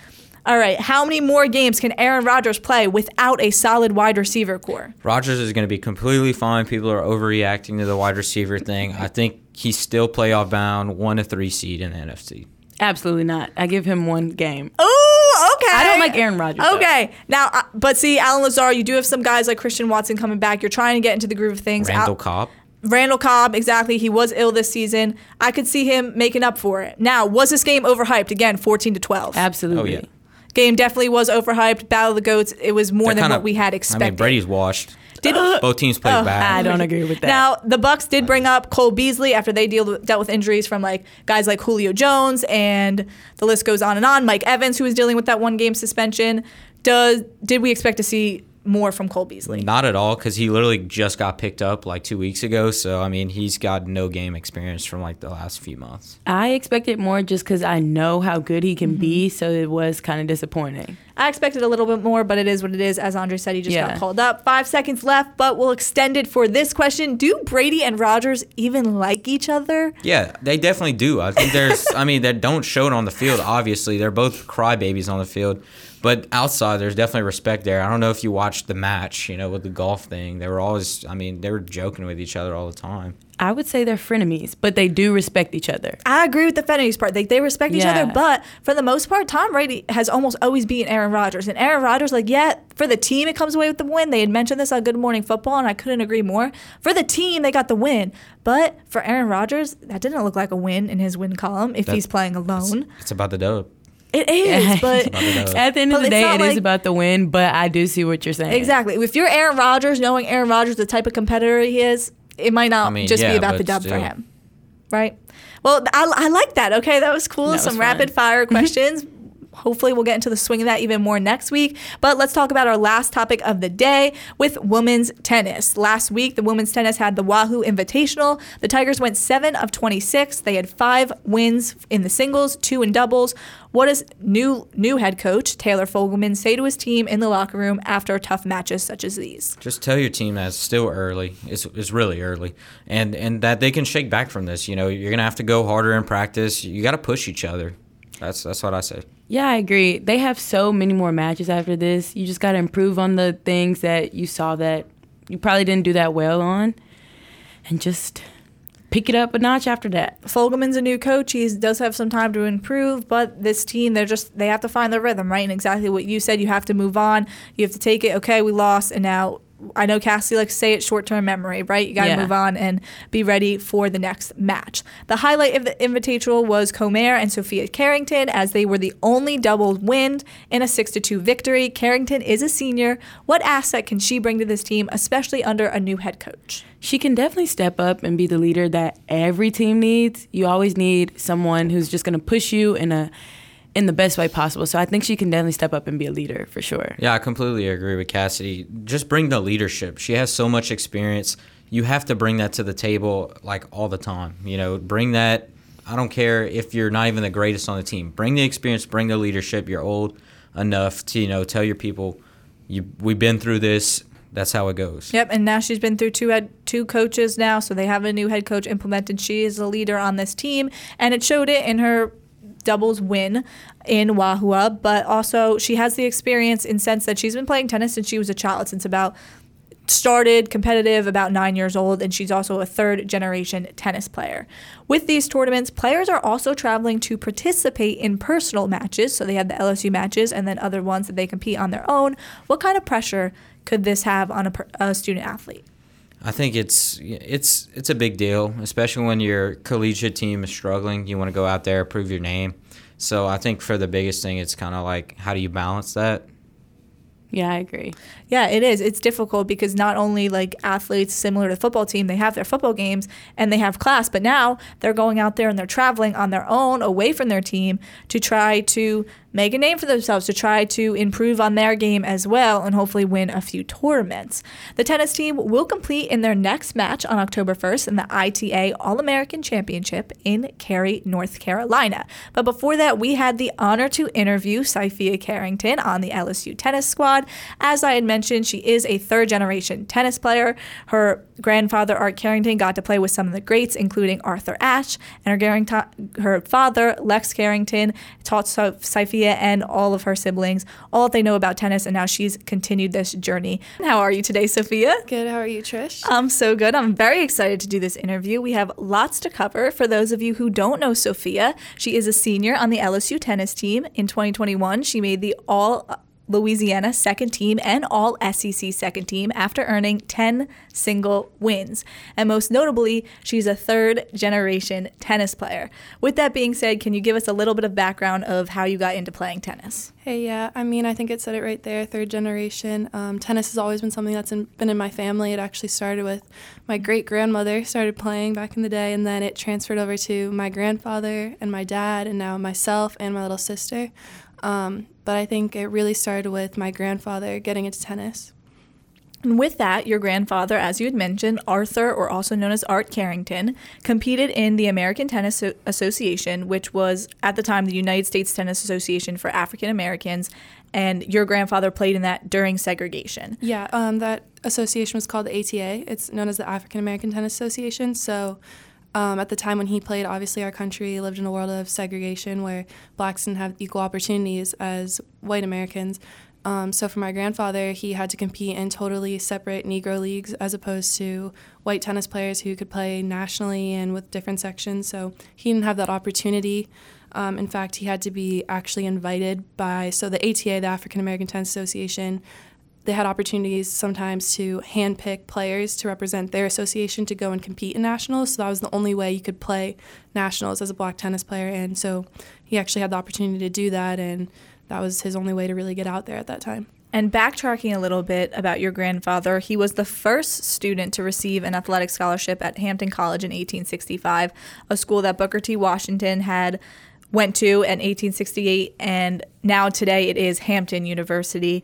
All right, how many more games can Aaron Rodgers play without a solid wide receiver core? Rodgers is going to be completely fine. People are overreacting to the wide receiver thing. I think he's still playoff bound, one to three seed in the NFC. Absolutely not. I give him one game. Oh, okay. I don't like Aaron Rodgers, though. Okay, now, uh, but see, Allen Lazard, you do have some guys like Christian Watson coming back. You're trying to get into the groove of things. Randall Al- Cobb. Randall Cobb, exactly. He was ill this season. I could see him making up for it. Now, was this game overhyped? Again, 14 to 12. Absolutely. Oh, yeah. Game definitely was overhyped. Battle of the Goats. It was more They're than kinda- what we had expected. I mean, Brady's washed. did Both teams played Oh, bad. I don't agree with that. Now the Bucks did bring up Cole Beasley after they deal, dealt with injuries from like guys like Julio Jones and the list goes on and on. Mike Evans, who was dealing with that one game suspension. Does did we expect to see more from Cole Beasley? Not at all, because he literally just got picked up like two weeks ago. So I mean, he's got no game experience from like the last few months. I expected more just because I know how good he can be, Mm-hmm. so it was kind of disappointing. I expected a little bit more, but it is what it is. As Andre said, he just got called up. Five seconds left, but we'll extend it for this question. Do Brady and Rodgers even like each other? Yeah, they definitely do. I think there's, I mean, they don't show it on the field. Obviously, they're both crybabies on the field, but outside, there's definitely respect there. I don't know if you watched the match, you know, with the golf thing. They were always, I mean, they were joking with each other all the time. I would say they're frenemies, but they do respect each other. I agree with the frenemies part. They, they respect each other, but for the most part, Tom Brady has almost always beaten Aaron Rodgers. And Aaron Rodgers, like, yeah, for the team, it comes away with the win. They had mentioned this on Good Morning Football, and I couldn't agree more. For the team, they got the win. But for Aaron Rodgers, that didn't look like a win in his win column if That- he's playing alone. It's about the dub. It is, but about the dub. At the end of the day, not it is like- about the win, but I do see what you're saying. Exactly. If you're Aaron Rodgers, knowing Aaron Rodgers, the type of competitor he is, it might not I mean, just be about the but dub for him. Right? Well, I, I like that. Okay, that was cool. That was Some fun. rapid fire questions. Hopefully, we'll get into the swing of that even more next week. But let's talk about our last topic of the day with women's tennis. Last week, the women's tennis had the Wahoo Invitational. The Tigers went 7 of 26. They had five wins in the singles, two in doubles. What does new new head coach Taylor Fogleman say to his team in the locker room after tough matches such as these? Just tell your team that it's still early. It's, it's really early, and and that they can shake back from this. You know, you're gonna have to go harder in practice. You got to push each other. That's that's what I say. Yeah, I agree. They have so many more matches after this. You just got to improve on the things that you saw that you probably didn't do that well on, and just pick it up a notch after that. Fogleman's a new coach. He does have some time to improve, but this team, they're just they have to find their rhythm, right? And exactly what you said, you have to move on. You have to take it. Okay, we lost, and now I know Cassie likes to say it short term memory, right? You got to Yeah. move on and be ready for the next match. The highlight of the Invitational was Comer and Sophia Carrington as they were the only doubles win in a 6 2 victory. Carrington is a senior. What asset can she bring to this team, especially under a new head coach? She can definitely step up and be the leader that every team needs. You always need someone who's just going to push you in a in the best way possible. So I think she can definitely step up and be a leader for sure. Yeah, I completely agree with Cassidy. Just bring the leadership. She has so much experience. You have to bring that to the table like all the time. You know, bring that. I don't care if you're not even the greatest on the team. Bring the experience, bring the leadership. You're old enough to, you know, tell your people you we've been through this. That's how it goes. Yep, and now she's been through two head two coaches now, so they have a new head coach implemented. She is a leader on this team, and it showed it in her doubles win in Wahoo, but also she has the experience in sense that she's been playing tennis since she was a child, since about started competitive about nine years old, and she's also a third generation tennis player. With these tournaments, players are also traveling to participate in personal matches. So they have the LSU matches and then other ones that they compete on their own. What kind of pressure could this have on a, a student athlete? I think it's it's it's a big deal, especially when your collegiate team is struggling. You want to go out there, prove your name. So I think for the biggest thing, it's kind of like how do you balance that? Yeah, I agree. Yeah, it is. It's difficult because not only like athletes similar to the football team, they have their football games and they have class, but now they're going out there and they're traveling on their own away from their team to try to make a name for themselves, to try to improve on their game as well and hopefully win a few tournaments. The tennis team will compete in their next match on October 1st in the ITA All American Championship in Cary, North Carolina. But before that, we had the honor to interview Sophia Carrington on the LSU tennis squad. As I had mentioned, she is a third generation tennis player. Her grandfather, Art Carrington, got to play with some of the greats, including Arthur Ashe, and her, her father, Lex Carrington, taught And all of her siblings all that they know about tennis, and now she's continued this journey. How are you today, Sophia? Good. How are you, Trish? I'm so good. I'm very excited to do this interview. We have lots to cover. For those of you who don't know Sophia, she is a senior on the LSU tennis team. In 2021, she made the all Louisiana second team and all SEC second team after earning 10 single wins. And most notably, she's a third generation tennis player. With that being said, can you give us a little bit of background of how you got into playing tennis? Hey, yeah, I mean, I think it said it right there, third generation. Um, tennis has always been something that's in, been in my family. It actually started with my great grandmother started playing back in the day, and then it transferred over to my grandfather and my dad, and now myself and my little sister. Um, but I think it really started with my grandfather getting into tennis. And with that, your grandfather, as you had mentioned, Arthur, or also known as Art Carrington, competed in the American Tennis Association, which was at the time the United States Tennis Association for African Americans. And your grandfather played in that during segregation. Yeah, um, that association was called the ATA. It's known as the African American Tennis Association. So um, at the time when he played, obviously our country lived in a world of segregation where blacks didn't have equal opportunities as white Americans. Um, so for my grandfather, he had to compete in totally separate Negro leagues as opposed to white tennis players who could play nationally and with different sections. So he didn't have that opportunity. Um, in fact, he had to be actually invited by so the ATA, the African American Tennis Association, they had opportunities sometimes to handpick players to represent their association to go and compete in nationals. So that was the only way you could play nationals as a black tennis player. And so he actually had the opportunity to do that, and that was his only way to really get out there at that time. And backtracking a little bit about your grandfather, he was the first student to receive an athletic scholarship at Hampton College in 1865, a school that Booker T. Washington had went to in 1868, and now today it is Hampton University.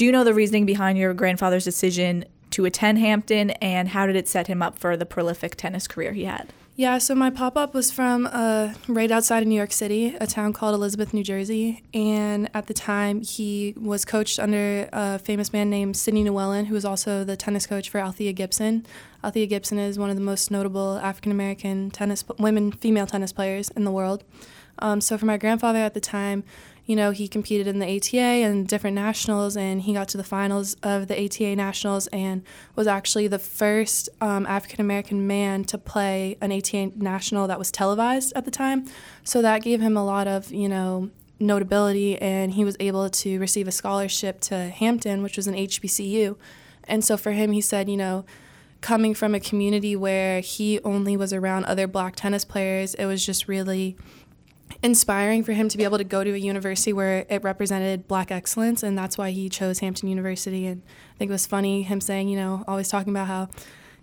Do you know the reasoning behind your grandfather's decision to attend Hampton, and how did it set him up for the prolific tennis career he had? Yeah, so my pop up was from uh, right outside of New York City, a town called Elizabeth, New Jersey. And at the time, he was coached under a famous man named Sydney Llewellyn, who was also the tennis coach for Althea Gibson. Althea Gibson is one of the most notable African American tennis women, female tennis players in the world. Um, so for my grandfather at the time, you know, he competed in the ATA and different nationals, and he got to the finals of the ATA nationals and was actually the first um, African American man to play an ATA national that was televised at the time. So that gave him a lot of, you know, notability, and he was able to receive a scholarship to Hampton, which was an HBCU. And so for him, he said, you know, coming from a community where he only was around other black tennis players, it was just really inspiring for him to be able to go to a university where it represented black excellence and that's why he chose Hampton University and I think it was funny him saying, you know, always talking about how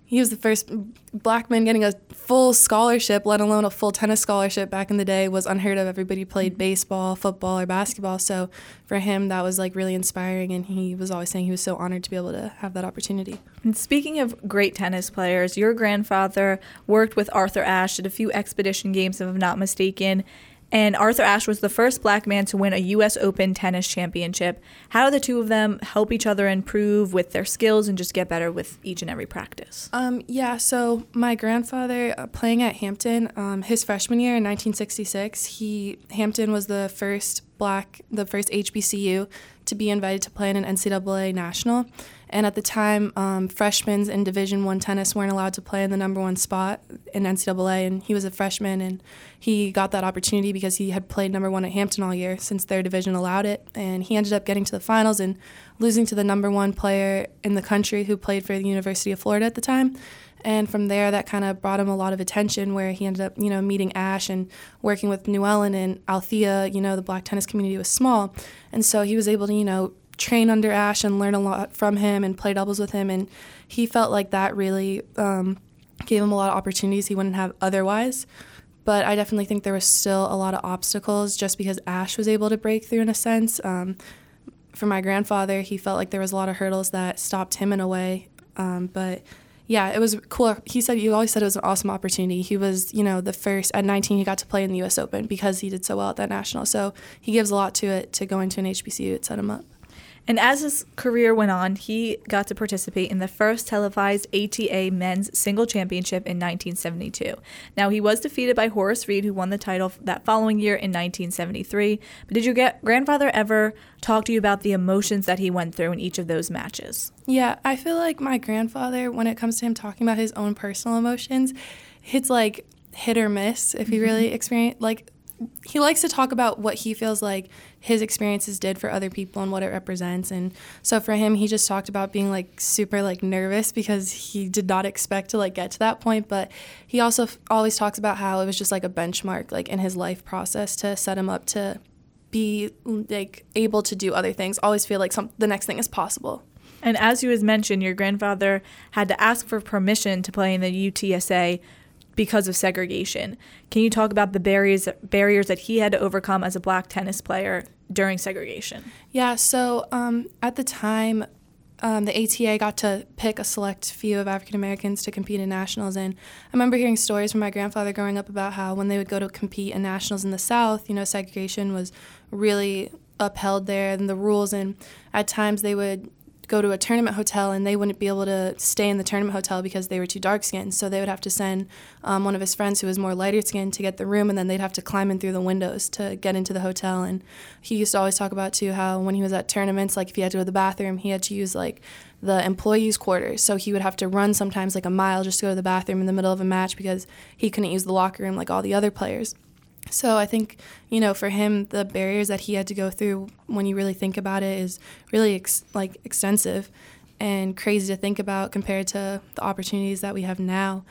he was the first black man getting a full scholarship, let alone a full tennis scholarship back in the day was unheard of. Everybody played mm-hmm. baseball, football, or basketball. So for him, that was like really inspiring. And he was always saying he was so honored to be able to have that opportunity. And speaking of great tennis players, your grandfather worked with Arthur Ashe at a few expedition games, if I'm not mistaken. And Arthur Ashe was the first black man to win a U.S. Open tennis championship. How do the two of them help each other improve with their skills and just get better with each and every practice? Um, yeah, so my grandfather uh, playing at Hampton, um, his freshman year in 1966, he Hampton was the first black, the first HBCU to be invited to play in an NCAA national. And at the time, um, freshmen in Division One tennis weren't allowed to play in the number one spot in NCAA, and he was a freshman, and he got that opportunity because he had played number one at Hampton all year since their division allowed it, and he ended up getting to the finals and losing to the number one player in the country who played for the University of Florida at the time. And from there, that kind of brought him a lot of attention where he ended up, you know, meeting Ashe and working with Llewellyn and Althea. You know, the black tennis community was small. And so he was able to, you know, train under Ashe and learn a lot from him and play doubles with him. And he felt like that really um, gave him a lot of opportunities he wouldn't have otherwise. But I definitely think there was still a lot of obstacles just because Ashe was able to break through in a sense. Um, for my grandfather, he felt like there was a lot of hurdles that stopped him in a way. Um, but yeah, it was cool. He said you always said it was an awesome opportunity. He was, you know, the first at 19 he got to play in the U.S. Open because he did so well at that national. So he gives a lot to it to going to an HBCU. It set him up. And as his career went on, he got to participate in the first televised ATA men's single championship in 1972. Now, he was defeated by Horace Reed, who won the title that following year in 1973. But did your get, grandfather ever talk to you about the emotions that he went through in each of those matches? Yeah, I feel like my grandfather, when it comes to him talking about his own personal emotions, it's like hit or miss if he really mm-hmm. experienced like he likes to talk about what he feels like his experiences did for other people and what it represents. And so for him, he just talked about being like super like nervous because he did not expect to like get to that point. But he also f- always talks about how it was just like a benchmark like in his life process to set him up to be like able to do other things. Always feel like some the next thing is possible. And as you has mentioned, your grandfather had to ask for permission to play in the UTSA because of segregation. Can you talk about the barriers barriers that he had to overcome as a black tennis player during segregation? Yeah, so um, at the time, um, the ATA got to pick a select few of African Americans to compete in nationals. And I remember hearing stories from my grandfather growing up about how when they would go to compete in nationals in the South, you know, segregation was really upheld there and the rules. And at times they would go to a tournament hotel and they wouldn't be able to stay in the tournament hotel because they were too dark skinned. So they would have to send um, one of his friends who was more lighter skinned to get the room and then they'd have to climb in through the windows to get into the hotel. And he used to always talk about too how when he was at tournaments, like if he had to go to the bathroom, he had to use like the employees' quarters. So he would have to run sometimes like a mile just to go to the bathroom in the middle of a match because he couldn't use the locker room like all the other players. So I think, you know, for him, the barriers that he had to go through when you really think about it is really ex- like extensive and crazy to think about compared to the opportunities that we have now.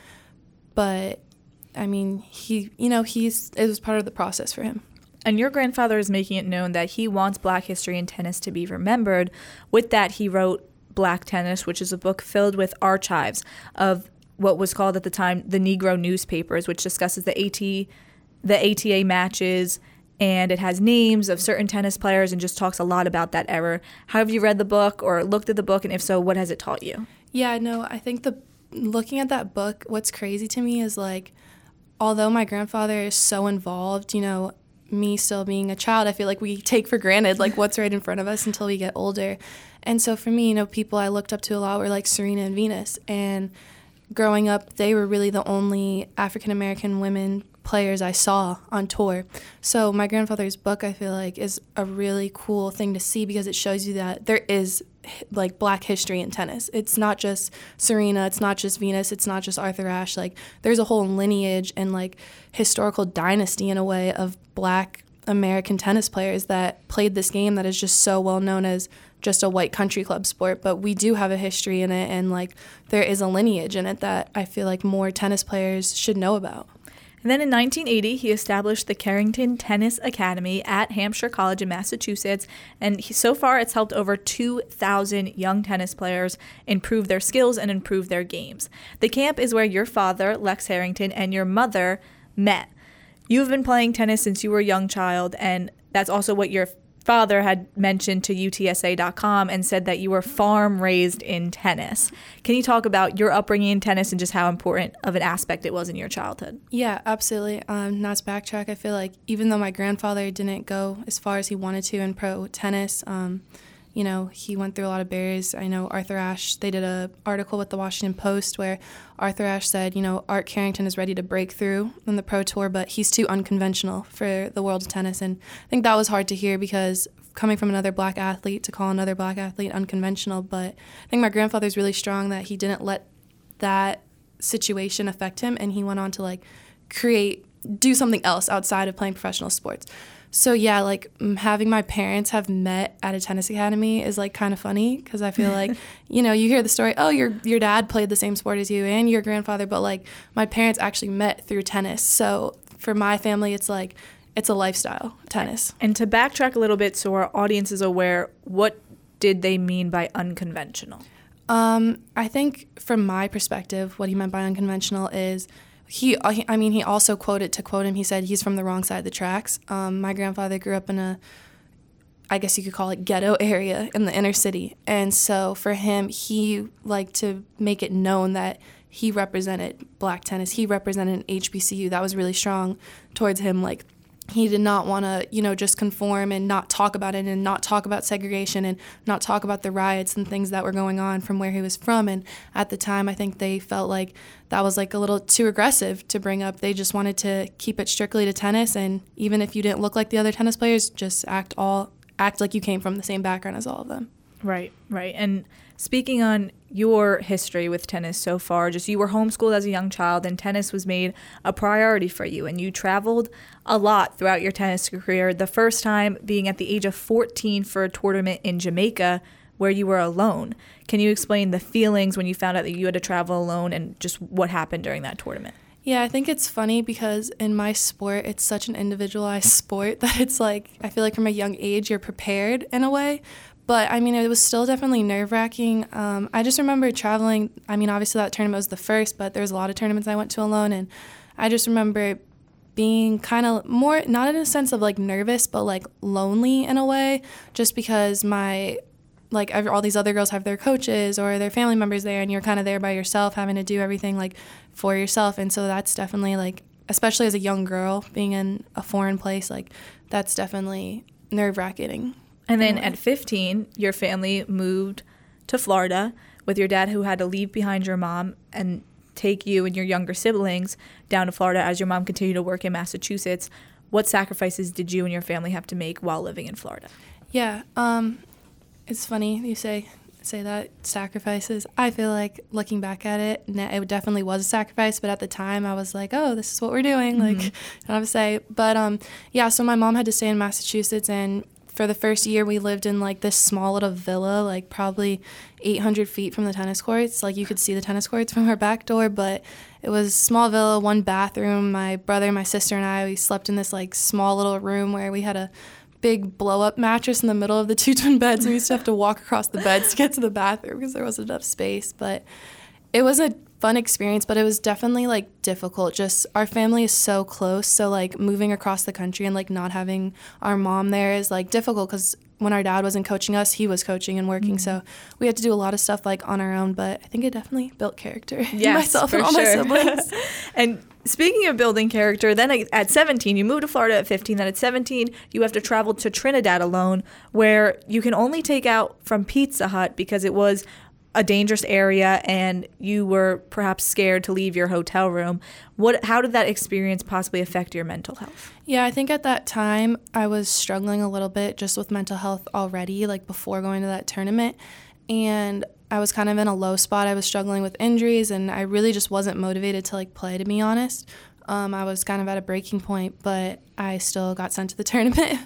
But I mean, he, you know, he's it was part of the process for him. And your grandfather is making it known that he wants black history in tennis to be remembered. With that, he wrote Black Tennis, which is a book filled with archives of what was called at the time the Negro newspapers, which discusses the AT the ATA matches and it has names of certain tennis players and just talks a lot about that error. How have you read the book or looked at the book and if so, what has it taught you? Yeah, no, I think the looking at that book, what's crazy to me is like although my grandfather is so involved, you know, me still being a child, I feel like we take for granted like what's right in front of us until we get older. And so for me, you know, people I looked up to a lot were like Serena and Venus and growing up, they were really the only African American women players I saw on tour. So my grandfather's book, I feel like, is a really cool thing to see because it shows you that there is like black history in tennis. It's not just Serena, it's not just Venus, it's not just Arthur Ashe. Like there's a whole lineage and like historical dynasty in a way of black American tennis players that played this game that is just so well known as just a white country club sport, but we do have a history in it and like there is a lineage in it that I feel like more tennis players should know about. And then in 1980, he established the Carrington Tennis Academy at Hampshire College in Massachusetts. And he, so far, it's helped over 2,000 young tennis players improve their skills and improve their games. The camp is where your father, Lex Carrington, and your mother met. You've been playing tennis since you were a young child, and that's also what your father had mentioned to UTSA.com and said that you were farm raised in tennis. Can you talk about your upbringing in tennis and just how important of an aspect it was in your childhood? Yeah, absolutely. Um, not to backtrack, I feel like even though my grandfather didn't go as far as he wanted to in pro tennis, um, you know, he went through a lot of barriers. I know Arthur Ashe, they did a article with the Washington Post where Arthur Ashe said, you know, Art Carrington is ready to break through in the pro tour, but he's too unconventional for the world of tennis. And I think that was hard to hear because coming from another black athlete to call another black athlete unconventional. But I think my grandfather's really strong that he didn't let that situation affect him and he went on to like create do something else outside of playing professional sports so yeah like having my parents have met at a tennis academy is like kind of funny because i feel like you know you hear the story oh your your dad played the same sport as you and your grandfather but like my parents actually met through tennis. So for my family it's like it's a lifestyle tennis. And to backtrack a little bit so our audience is aware what did they mean by unconventional? Um, i think from my perspective what he meant by unconventional is he, uh, I mean, he also quoted to quote him. He said he's from the wrong side of the tracks. Um, my grandfather grew up in a, I guess you could call it ghetto area in the inner city, and so for him, he liked to make it known that he represented black tennis. He represented HBCU. That was really strong towards him, like he did not want to, you know, just conform and not talk about it and not talk about segregation and not talk about the riots and things that were going on from where he was from. And at the time, I think they felt like that was like a little too aggressive to bring up. They just wanted to keep it strictly to tennis. And even if you didn't look like the other tennis players, just act all act like you came from the same background as all of them. Right, right. And speaking on your history with tennis so far, just you were homeschooled as a young child and tennis was made a priority for you and you traveled a lot throughout your tennis career. The first time being at the age of 14 for a tournament in Jamaica where you were alone. Can you explain the feelings when you found out that you had to travel alone and just what happened during that tournament? Yeah, I think it's funny because in my sport, it's such an individualized sport that it's like, I feel like from a young age, you're prepared in a way. But I mean, it was still definitely nerve wracking. Um, I just remember traveling. I mean, obviously, that tournament was the first, but there was a lot of tournaments I went to alone. And I just remember being kind of more, not in a sense of like nervous, but like lonely in a way, just because my like every, all these other girls have their coaches or their family members there and you're kind of there by yourself having to do everything like for yourself and so that's definitely like especially as a young girl being in a foreign place like that's definitely nerve-wracking And then at 15, your family moved to Florida with your dad, who had to leave behind your mom and take you and your younger siblings down to Florida as your mom continued to work in Massachusetts. What sacrifices did you and your family have to make while living in Florida? Yeah, um, it's funny you say say that sacrifices. I feel like looking back at it, it definitely was a sacrifice. But at the time, I was like, "Oh, this is what we're doing." Like, I don't have to say. But um, yeah. So my mom had to stay in Massachusetts, and for the first year, we lived in like this small little villa, like probably 800 feet from the tennis courts. Like you could see the tennis courts from our back door, but it was small villa, one bathroom. My brother, my sister, and I we slept in this like small little room where we had a big blow up mattress in the middle of the two twin beds. And we used to have to walk across the beds to get to the bathroom because there wasn't enough space. But it was a fun experience, but it was definitely like difficult. Just our family is so close. So, like, moving across the country and like not having our mom there is like difficult because when our dad wasn't coaching us, he was coaching and working. So, mm-hmm. we had to do a lot of stuff like on our own, but I think it definitely built character in myself and all my siblings. and speaking of building character, then at- at 17, you moved to Florida at 15. Then at 17, you have to travel to Trinidad alone, where you can only take out from Pizza Hut because it was a dangerous area and you were perhaps scared to leave your hotel room. What how did that experience possibly affect your mental health? Yeah, I think at that time I was struggling a little bit just with mental health already, like before going to that tournament. And I was kind of in a low spot. I was struggling with injuries and I really just wasn't motivated to like play, to be honest. Um, I was kind of at a breaking point, but I still got sent to the tournament.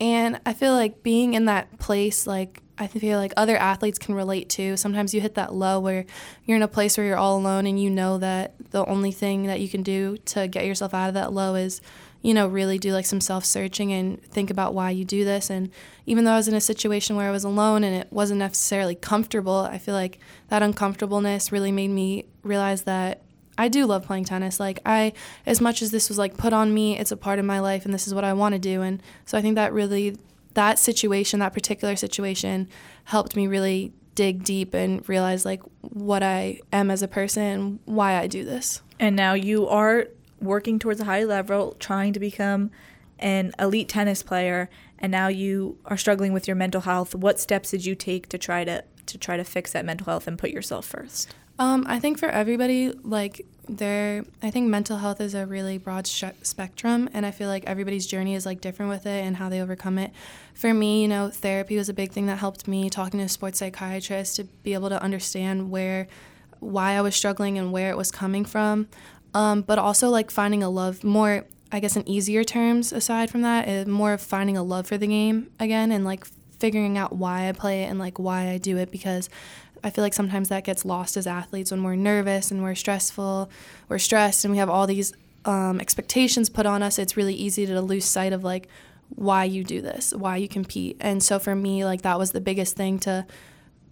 and I feel like being in that place, like, I feel like other athletes can relate to. Sometimes you hit that low where you're in a place where you're all alone and you know that the only thing that you can do to get yourself out of that low is, you know, really do like some self searching and think about why you do this. And even though I was in a situation where I was alone and it wasn't necessarily comfortable, I feel like that uncomfortableness really made me realize that I do love playing tennis. Like I as much as this was like put on me, it's a part of my life and this is what I want to do. And so I think that really that situation, that particular situation helped me really dig deep and realize like what I am as a person and why I do this. And now you are working towards a high level, trying to become an elite tennis player, and now you are struggling with your mental health. What steps did you take to try to to try to fix that mental health and put yourself first? Um, I think for everybody, like there, I think mental health is a really broad sh- spectrum, and I feel like everybody's journey is like different with it and how they overcome it. For me, you know, therapy was a big thing that helped me. Talking to a sports psychiatrist to be able to understand where, why I was struggling and where it was coming from, um, but also like finding a love more. I guess in easier terms, aside from that, more of finding a love for the game again and like figuring out why I play it and like why I do it because I feel like sometimes that gets lost as athletes when we're nervous and we're stressful, we're stressed, and we have all these um, expectations put on us. It's really easy to lose sight of like why you do this, why you compete. And so for me, like that was the biggest thing to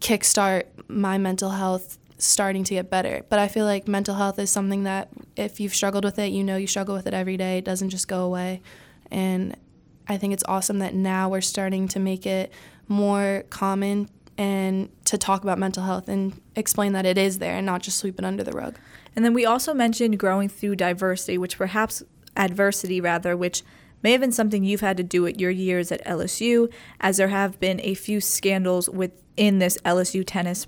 kickstart my mental health starting to get better. But I feel like mental health is something that if you've struggled with it, you know you struggle with it every day. It doesn't just go away. And I think it's awesome that now we're starting to make it more common and to talk about mental health and explain that it is there and not just sweep it under the rug. And then we also mentioned growing through diversity, which perhaps adversity rather, which may have been something you've had to do at your years at LSU, as there have been a few scandals within this LSU tennis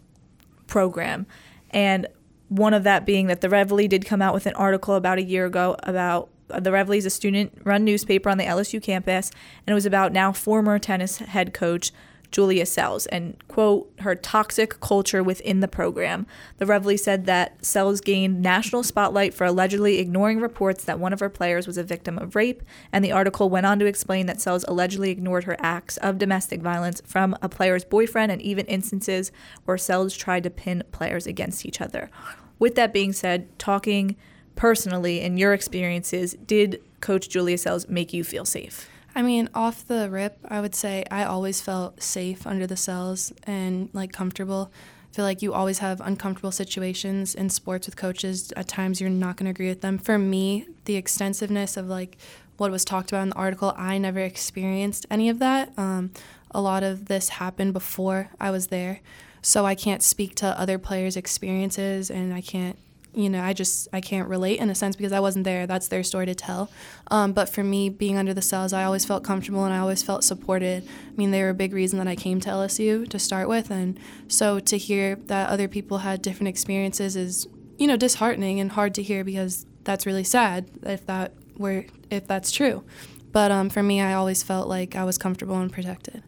program. And one of that being that the Reveille did come out with an article about a year ago about the Reveille is a student run newspaper on the LSU campus, and it was about now former tennis head coach Julia Sells and, quote, her toxic culture within the program. The Reveille said that Sells gained national spotlight for allegedly ignoring reports that one of her players was a victim of rape, and the article went on to explain that Sells allegedly ignored her acts of domestic violence from a player's boyfriend and even instances where Sells tried to pin players against each other. With that being said, talking personally in your experiences, did Coach Julia Sells make you feel safe? I mean, off the rip, I would say I always felt safe under the Sells and like comfortable. I feel like you always have uncomfortable situations in sports with coaches. At times, you're not going to agree with them. For me, the extensiveness of like what was talked about in the article, I never experienced any of that. Um, a lot of this happened before I was there, so I can't speak to other players' experiences, and I can't you know, I just I can't relate in a sense because I wasn't there. That's their story to tell. Um, but for me, being under the Sells, I always felt comfortable and I always felt supported. I mean, they were a big reason that I came to LSU to start with, and so to hear that other people had different experiences is, you know, disheartening and hard to hear because that's really sad if that were if that's true. But um, for me, I always felt like I was comfortable and protected.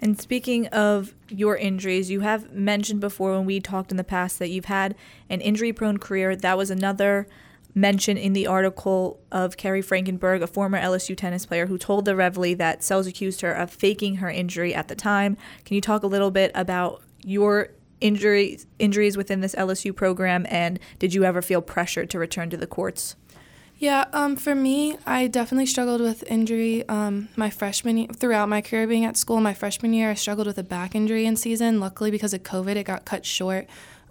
And speaking of your injuries, you have mentioned before when we talked in the past that you've had an injury prone career. That was another mention in the article of Carrie Frankenberg, a former LSU tennis player, who told the Reveille that Sells accused her of faking her injury at the time. Can you talk a little bit about your injuries injuries within this LSU program and did you ever feel pressured to return to the courts? Yeah, um, for me, I definitely struggled with injury. Um, my freshman year, throughout my career being at school, my freshman year, I struggled with a back injury in season. Luckily, because of COVID, it got cut short.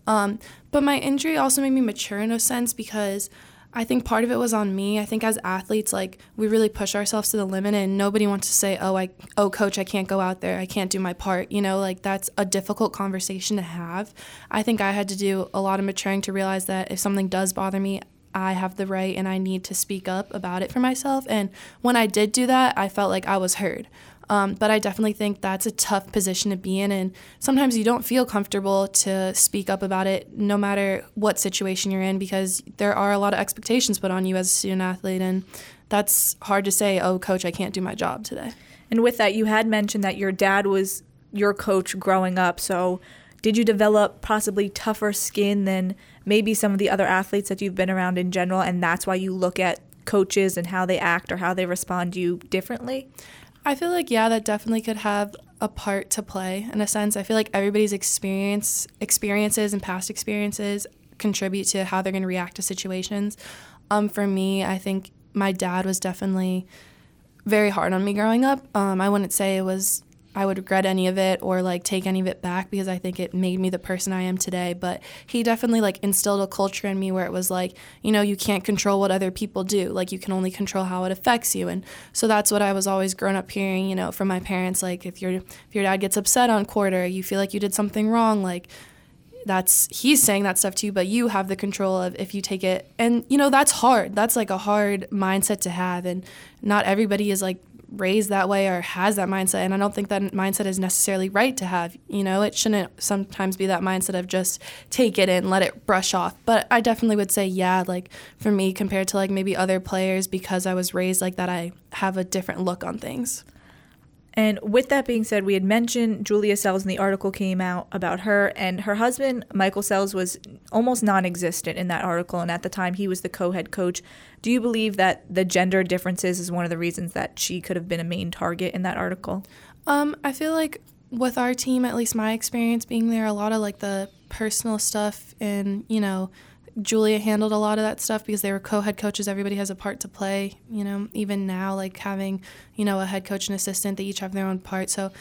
Um, but my injury also made me mature in a sense because I think part of it was on me. I think as athletes, like we really push ourselves to the limit, and nobody wants to say, "Oh, I, oh, coach, I can't go out there. I can't do my part." You know, like that's a difficult conversation to have. I think I had to do a lot of maturing to realize that if something does bother me, I have the right and I need to speak up about it for myself. And when I did do that, I felt like I was heard. Um, but I definitely think that's a tough position to be in. And sometimes you don't feel comfortable to speak up about it, no matter what situation you're in, because there are a lot of expectations put on you as a student athlete. And that's hard to say, oh, coach, I can't do my job today. And with that, you had mentioned that your dad was your coach growing up. So did you develop possibly tougher skin than maybe some of the other athletes that you've been around in general, and that's why you look at coaches and how they act or how they respond to you differently? I feel like yeah, that definitely could have a part to play in a sense. I feel like everybody's experience, experiences, and past experiences contribute to how they're going to react to situations. Um, for me, I think my dad was definitely very hard on me growing up. Um, I wouldn't say it was I would regret any of it or like take any of it back because I think it made me the person I am today. But he definitely like instilled a culture in me where it was like, you know, you can't control what other people do. Like you can only control how it affects you. And so that's what I was always grown up hearing, you know, from my parents. Like if your if your dad gets upset on quarter, you feel like you did something wrong, like that's he's saying that stuff to you, but you have the control of if you take it and you know that's hard that's like a hard mindset to have and not everybody is like raised that way or has that mindset and i don't think that mindset is necessarily right to have you know? It shouldn't sometimes be that mindset of just take it and let it brush off. But i definitely would say yeah like for me compared to like maybe other players because i was raised like that i have a different look on things and with that being said, we had mentioned Julia Sells, and the article came out about her. And her husband, Michael Sells, was almost non existent in that article. And at the time, he was the co head coach. Do you believe that the gender differences is one of the reasons that she could have been a main target in that article? Um, I feel like with our team, at least my experience being there, a lot of like the personal stuff and, you know, Julia handled a lot of that stuff because they were co-head coaches. Everybody has a part to play. You know, even now, like having you know a head coach and assistant, they each have their own part. So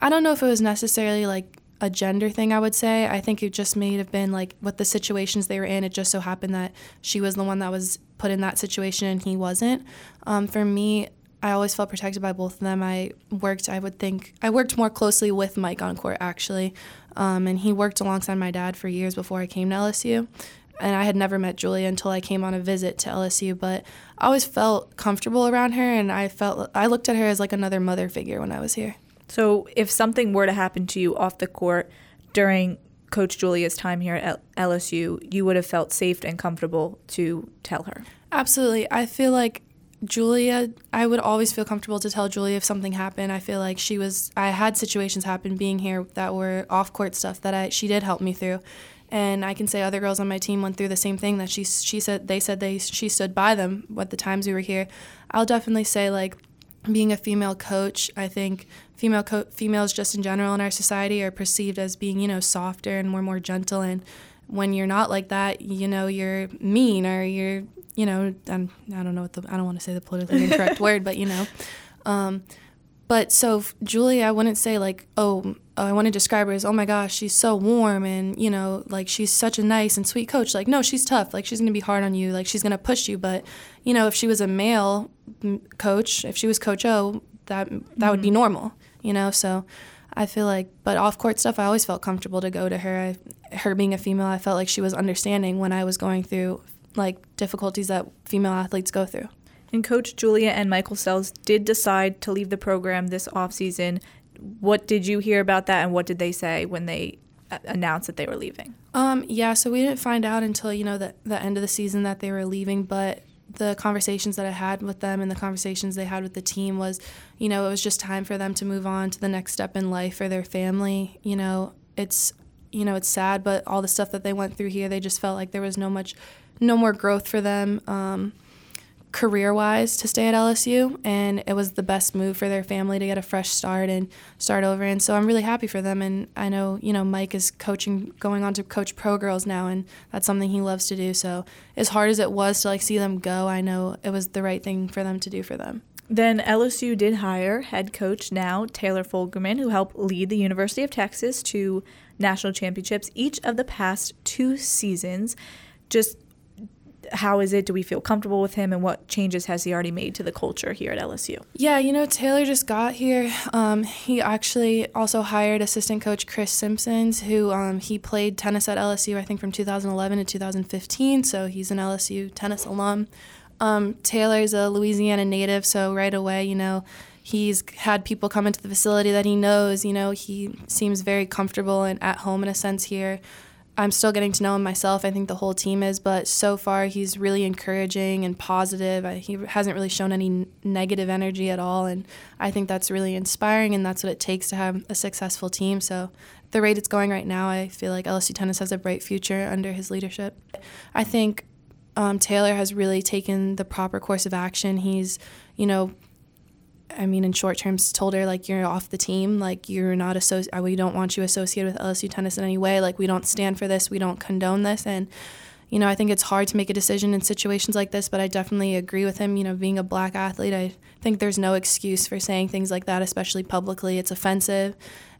I don't know if it was necessarily like a gender thing. I would say I think it just may have been like what the situations they were in. It just so happened that she was the one that was put in that situation and he wasn't. Um, for me, I always felt protected by both of them. I worked, I would think, I worked more closely with Mike on court actually. Um, and he worked alongside my dad for years before I came to LSU and I had never met Julia until I came on a visit to LSU, but I always felt comfortable around her and I felt I looked at her as like another mother figure when I was here. So, if something were to happen to you off the court during Coach Julia's time here at LSU, you would have felt safe and comfortable to tell her. Absolutely. I feel like Julia, I would always feel comfortable to tell Julia if something happened. I feel like she was. I had situations happen being here that were off court stuff that I she did help me through, and I can say other girls on my team went through the same thing that she she said they said they she stood by them at the times we were here. I'll definitely say like being a female coach, I think female co- females just in general in our society are perceived as being you know softer and more more gentle and when you're not like that, you know, you're mean or you're, you know, I'm, I don't know what the, I don't want to say the politically incorrect word, but you know. Um, but so Julie, I wouldn't say like, oh, I want to describe her as, oh my gosh, she's so warm and, you know, like she's such a nice and sweet coach. Like, no, she's tough. Like, she's going to be hard on you. Like, she's going to push you. But, you know, if she was a male coach, if she was Coach O, that, that mm-hmm. would be mm-hmm. normal, you know? So, I feel like, but off court stuff, I always felt comfortable to go to her. I, her being a female, I felt like she was understanding when I was going through like difficulties that female athletes go through. And Coach Julia and Michael Sells did decide to leave the program this offseason. What did you hear about that, and what did they say when they uh, announced that they were leaving? Um, yeah, so we didn't find out until you know the the end of the season that they were leaving, but the conversations that I had with them and the conversations they had with the team was, you know, it was just time for them to move on to the next step in life for their family. You know, it's you know, it's sad, but all the stuff that they went through here, they just felt like there was no much no more growth for them. Um, career wise to stay at LSU, and it was the best move for their family to get a fresh start and start over. And so I'm really happy for them. And I know, you know, Mike is coaching, going on to coach pro girls now, and that's something he loves to do. So as hard as it was to like see them go, I know it was the right thing for them to do for them. Then LSU did hire head coach now Taylor Fogleman, who helped lead the University of Texas to national championships each of the past two seasons. Just how is it? Do we feel comfortable with him? And what changes has he already made to the culture here at LSU? Yeah, you know, Taylor just got here. Um, he actually also hired assistant coach Chris Simpsons, who um, he played tennis at LSU, I think, from 2011 to 2015. So he's an LSU tennis alum. Um, Taylor's a Louisiana native, so right away, you know, he's had people come into the facility that he knows. You know, he seems very comfortable and at home in a sense here. I'm still getting to know him myself. I think the whole team is, but so far he's really encouraging and positive. He hasn't really shown any negative energy at all, and I think that's really inspiring. And that's what it takes to have a successful team. So, the rate it's going right now, I feel like LSU tennis has a bright future under his leadership. I think um, Taylor has really taken the proper course of action. He's, you know, I mean, in short terms, told her like you're off the team, like you're not associated. We don't want you associated with LSU tennis in any way. Like we don't stand for this. We don't condone this. And you know, I think it's hard to make a decision in situations like this. But I definitely agree with him. You know, being a black athlete, I think there's no excuse for saying things like that, especially publicly. It's offensive,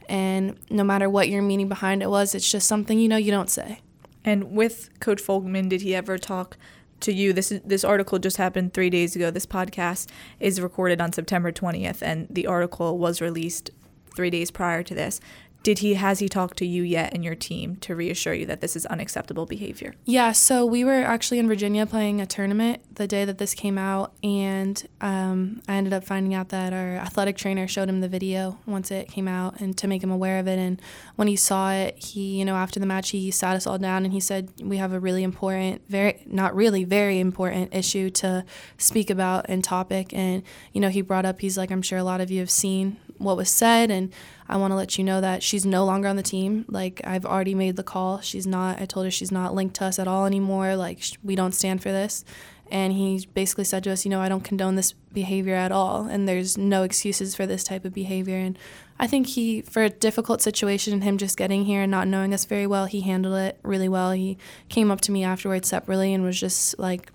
and no matter what your meaning behind it was, it's just something you know you don't say. And with Coach Fogleman, did he ever talk to you. This this article just happened three days ago. This podcast is recorded on September 20th, and the article was released three days prior to this did he has he talked to you yet and your team to reassure you that this is unacceptable behavior? Yeah so we were actually in virginia playing a tournament the day that this came out and um, i ended up finding out that our athletic trainer showed him the video once it came out and to make him aware of it and when he saw it he you know after the match he sat us all down and he said we have a really important very not really very important issue to speak about and topic and you know he brought up he's like i'm sure a lot of you have seen what was said and I want to let you know that she's no longer on the team. Like I've already made the call. She's not. I told her she's not linked to us at all anymore. Like sh- we don't stand for this. And he basically said to us, you know, I don't condone this behavior at all, and there's no excuses for this type of behavior. And I think he, for a difficult situation, and him just getting here and not knowing us very well, he handled it really well. He came up to me afterwards separately and was just like,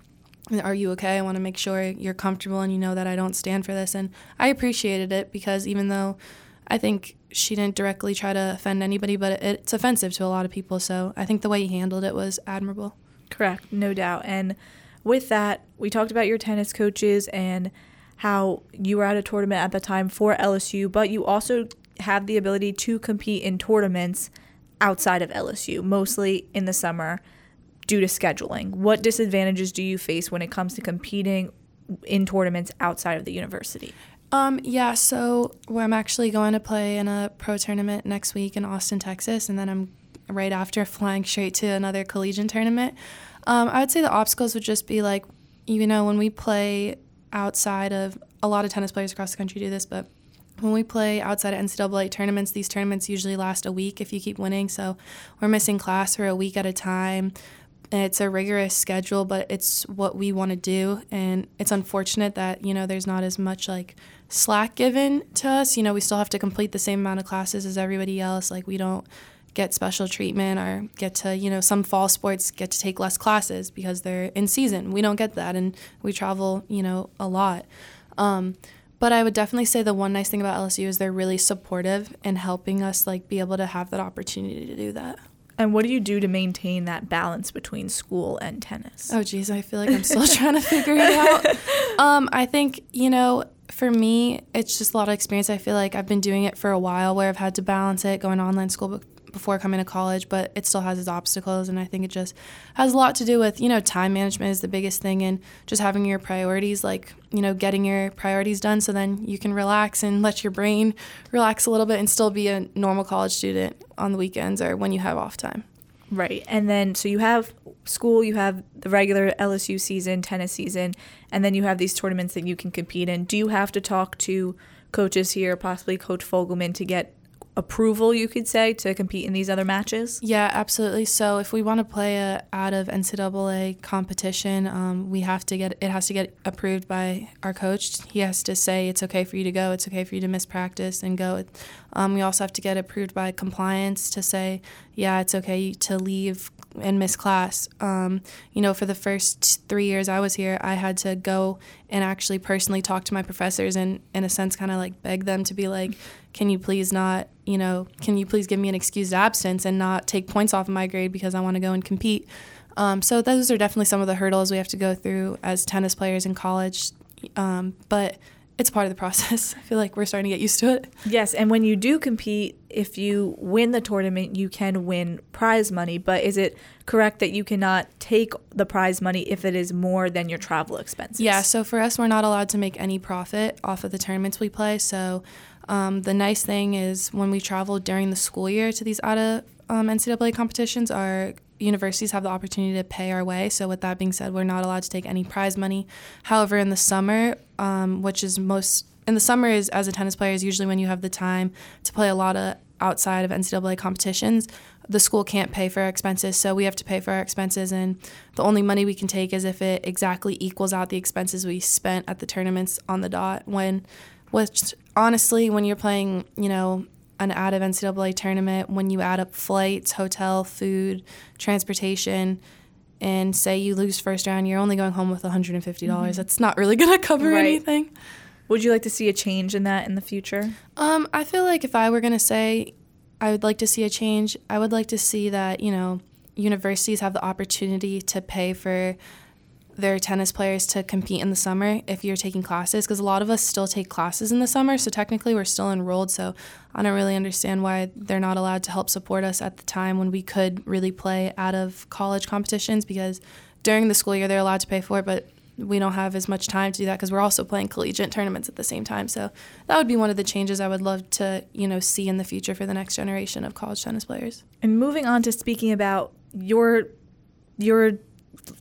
are you okay? I want to make sure you're comfortable and you know that I don't stand for this. And I appreciated it because even though I think she didn't directly try to offend anybody, but it's offensive to a lot of people. So I think the way he handled it was admirable. Correct, no doubt. And with that, we talked about your tennis coaches and how you were at a tournament at the time for LSU, but you also have the ability to compete in tournaments outside of LSU, mostly in the summer due to scheduling. What disadvantages do you face when it comes to competing in tournaments outside of the university? Um, yeah, so I'm actually going to play in a pro tournament next week in Austin, Texas, and then I'm right after flying straight to another collegiate tournament. Um, I would say the obstacles would just be like, you know, when we play outside of a lot of tennis players across the country do this, but when we play outside of NCAA tournaments, these tournaments usually last a week if you keep winning. So we're missing class for a week at a time. It's a rigorous schedule, but it's what we want to do. And it's unfortunate that, you know, there's not as much like slack given to us. You know, we still have to complete the same amount of classes as everybody else. Like, we don't get special treatment or get to, you know, some fall sports get to take less classes because they're in season. We don't get that. And we travel, you know, a lot. Um, but I would definitely say the one nice thing about LSU is they're really supportive in helping us like be able to have that opportunity to do that. And what do you do to maintain that balance between school and tennis? Oh, geez, I feel like I'm still trying to figure it out. Um, I think, you know, for me, it's just a lot of experience. I feel like I've been doing it for a while where I've had to balance it, going online school before coming to college, but it still has its obstacles. And I think it just has a lot to do with, you know, time management is the biggest thing and just having your priorities, like, you know, getting your priorities done so then you can relax and let your brain relax a little bit and still be a normal college student on the weekends or when you have off time. Right. And then, so you have school, you have the regular LSU season, tennis season, and then you have these tournaments that you can compete in. Do you have to talk to coaches here, possibly Coach Fogleman, to get approval, you could say, to compete in these other matches? Yeah, absolutely. So if we want to play a out of NCAA competition, um, we have to get it has to get approved by our coach. He has to say it's okay for you to go. It's okay for you to miss practice and go. Um, we also have to get approved by compliance to say, yeah, it's okay to leave and miss class. Um, you know, for the first three years I was here, I had to go and actually personally talk to my professors and, in a sense, kind of like beg them to be like, can you please not, you know, can you please give me an excused absence and not take points off of my grade because I want to go and compete? Um, so those are definitely some of the hurdles we have to go through as tennis players in college. Um, but it's part of the process. I feel like we're starting to get used to it. Yes, and when you do compete, if you win the tournament, you can win prize money. But is it correct that you cannot take the prize money if it is more than your travel expenses? Yeah, so for us, we're not allowed to make any profit off of the tournaments we play. So um, the nice thing is when we travel during the school year to these out of um, NCAA competitions, our universities have the opportunity to pay our way. So, with that being said, we're not allowed to take any prize money. However, in the summer, um, which is most in the summer is as a tennis player is usually when you have the time to play a lot of outside of NCAA competitions. The school can't pay for our expenses, so we have to pay for our expenses, and the only money we can take is if it exactly equals out the expenses we spent at the tournaments on the dot. When, which honestly, when you're playing, you know, an out of NCAA tournament, when you add up flights, hotel, food, transportation, and say you lose first round, you're only going home with $150. Mm-hmm. That's not really going to cover right. anything. Would you like to see a change in that in the future? Um, I feel like if I were going to say I would like to see a change, I would like to see that, you know, universities have the opportunity to pay for their tennis players to compete in the summer if you're taking classes because a lot of us still take classes in the summer so technically we're still enrolled so i don't really understand why they're not allowed to help support us at the time when we could really play out of college competitions because during the school year they're allowed to pay for it but we don't have as much time to do that because we're also playing collegiate tournaments at the same time so that would be one of the changes i would love to you know see in the future for the next generation of college tennis players. And moving on to speaking about your your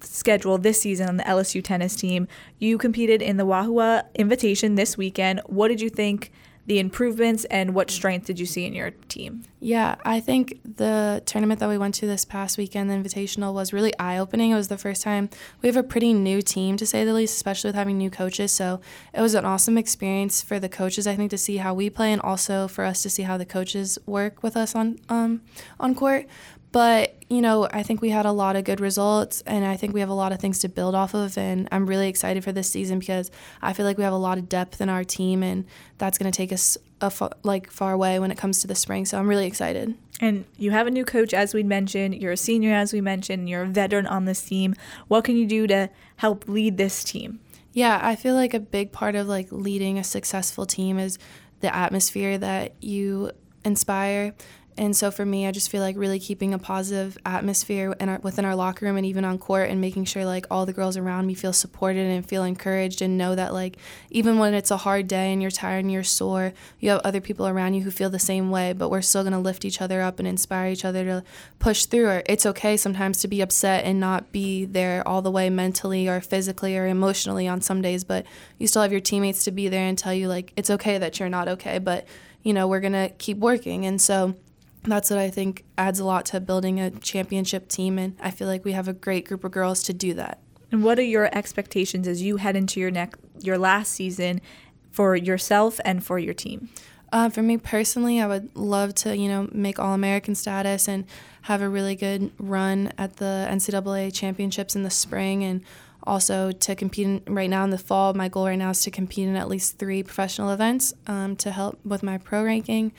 schedule this season on the LSU tennis team. You competed in the Wahoo Invitation this weekend. What did you think the improvements and what strength did you see in your team? Yeah, I think the tournament that we went to this past weekend, the Invitational, was really eye opening. It was the first time we have a pretty new team, to say the least, especially with having new coaches. So it was an awesome experience for the coaches, I think, to see how we play and also for us to see how the coaches work with us on um, on court. But, you know, I think we had a lot of good results and I think we have a lot of things to build off of. And I'm really excited for this season because I feel like we have a lot of depth in our team and that's going to take us a like far away when it comes to the spring. So I'm really excited. And you have a new coach, as we mentioned. You're a senior, as we mentioned. You're a veteran on this team. What can you do to help lead this team? Yeah, I feel like a big part of like leading a successful team is the atmosphere that you inspire And so for me, I just feel like really keeping a positive atmosphere our, within our locker room and even on court and making sure like all the girls around me feel supported and feel encouraged and know that like even when it's a hard day and you're tired and you're sore, you have other people around you who feel the same way, but we're still going to lift each other up and inspire each other to push through it. It's okay sometimes to be upset and not be there all the way mentally or physically or emotionally on some days, but you still have your teammates to be there and tell you like it's okay that you're not okay, but you know, we're going to keep working. And so that's what I think adds a lot to building a championship team. And I feel like we have a great group of girls to do that. And what are your expectations as you head into your next your last season for yourself and for your team? Uh, for me personally, I would love to, you know, make All American status and have a really good run at the NCAA championships in the spring, and also to compete in, right now in the fall. My goal right now is to compete in at least three professional events um, to help with my pro ranking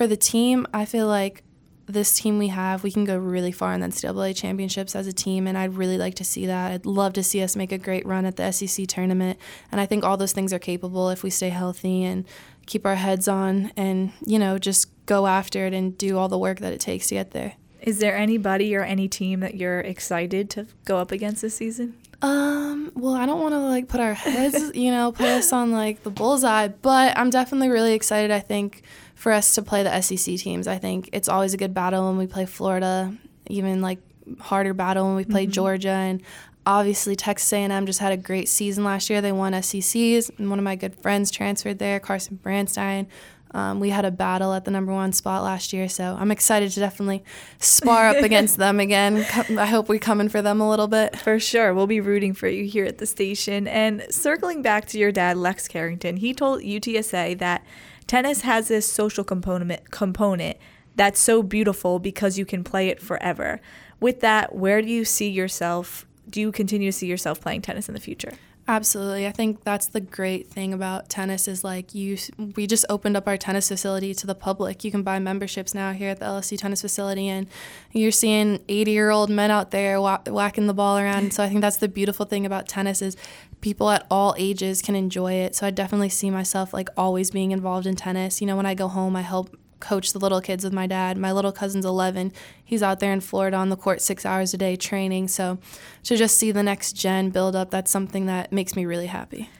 for the team, I feel like this team we have, we can go really far in the NCAA championships as a team, and I'd really like to see that. I'd love to see us make a great run at the SEC tournament, and I think all those things are capable if we stay healthy and keep our heads on, and you know just go after it and do all the work that it takes to get there. Is there anybody or any team that you're excited to go up against this season? Um, well, I don't want to like put our heads, you know, put us on like the bullseye, but I'm definitely really excited. I think for us to play the SEC teams. I think it's always a good battle when we play Florida, even like harder battle when we play mm-hmm. Georgia and obviously Texas A&M just had a great season last year. They won SECs, and one of my good friends transferred there, Carson Branstine. Um, we had a battle at the number one spot last year, so I'm excited to definitely spar up against them again. I hope we come in for them a little bit. For sure. We'll be rooting for you here at the station. And circling back to your dad, Lex Carrington, he told USTA that tennis has this social component component that's so beautiful because you can play it forever. With that, where do you see yourself? Do you continue to see yourself playing tennis in the future? Absolutely. I think that's the great thing about tennis is like you we just opened up our tennis facility to the public. You can buy memberships now here at the LSU tennis facility and you're seeing 80-year-old men out there whack, whacking the ball around. So I think that's the beautiful thing about tennis is people at all ages can enjoy it. So I definitely see myself like always being involved in tennis. You know, when I go home, I help coach the little kids with my dad. My little cousin's 11. He's out there in Florida on the court six hours a day training. So to just see the next gen build up, that's something that makes me really happy.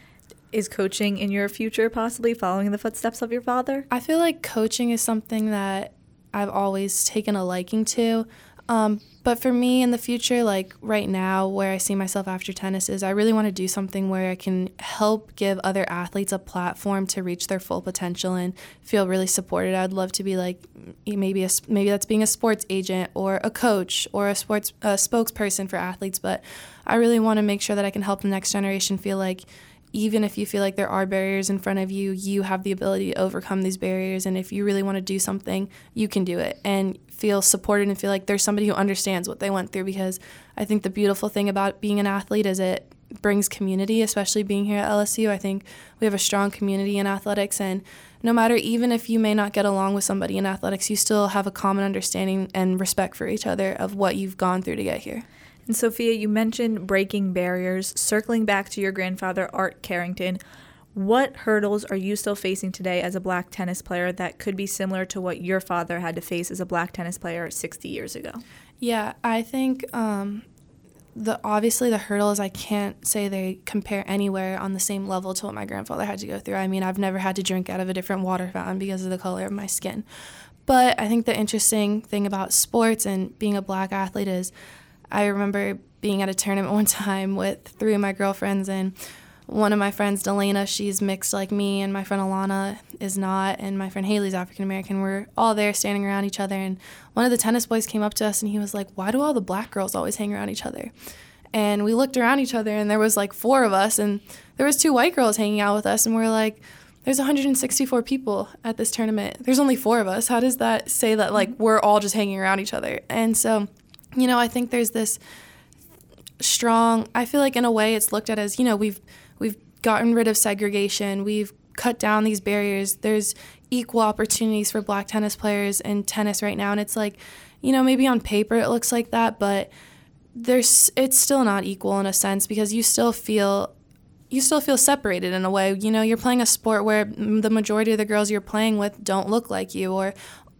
Is coaching in your future possibly following in the footsteps of your father? I feel like coaching is something that I've always taken a liking to. Um, but for me in the future, like right now, where I see myself after tennis is I really want to do something where I can help give other athletes a platform to reach their full potential and feel really supported. I'd love to be like maybe a, maybe that's being a sports agent or a coach or a sports a spokesperson for athletes. But I really want to make sure that I can help the next generation feel like even if you feel like there are barriers in front of you, you have the ability to overcome these barriers. And if you really want to do something, you can do it and feel supported and feel like there's somebody who understands what they went through. Because I think the beautiful thing about being an athlete is it brings community, especially being here at LSU. I think we have a strong community in athletics. And no matter, even if you may not get along with somebody in athletics, you still have a common understanding and respect for each other of what you've gone through to get here. And Sophia, you mentioned breaking barriers. Circling back to your grandfather, Art Carrington, what hurdles are you still facing today as a black tennis player that could be similar to what your father had to face as a black tennis player 60 years ago? Yeah, I think um, the obviously the hurdles I can't say they compare anywhere on the same level to what my grandfather had to go through. I mean, I've never had to drink out of a different water fountain because of the color of my skin. But I think the interesting thing about sports and being a black athlete is I remember being at a tournament one time with three of my girlfriends and one of my friends, Delana, she's mixed like me, and my friend Alana is not, and my friend Haley's African American. We're all there standing around each other, and one of the tennis boys came up to us and he was like, Why do all the black girls always hang around each other? And we looked around each other, and there was like four of us, and there was two white girls hanging out with us, and we're like, there's 164 people at this tournament. There's only four of us. How does that say that like we're all just hanging around each other? And so you know, I think there's this strong I feel like in a way it's looked at as, you know, we've we've gotten rid of segregation, we've cut down these barriers. There's equal opportunities for black tennis players in tennis right now and it's like, you know, maybe on paper it looks like that, but there's it's still not equal in a sense because you still feel you still feel separated in a way. You know, you're playing a sport where the majority of the girls you're playing with don't look like you, or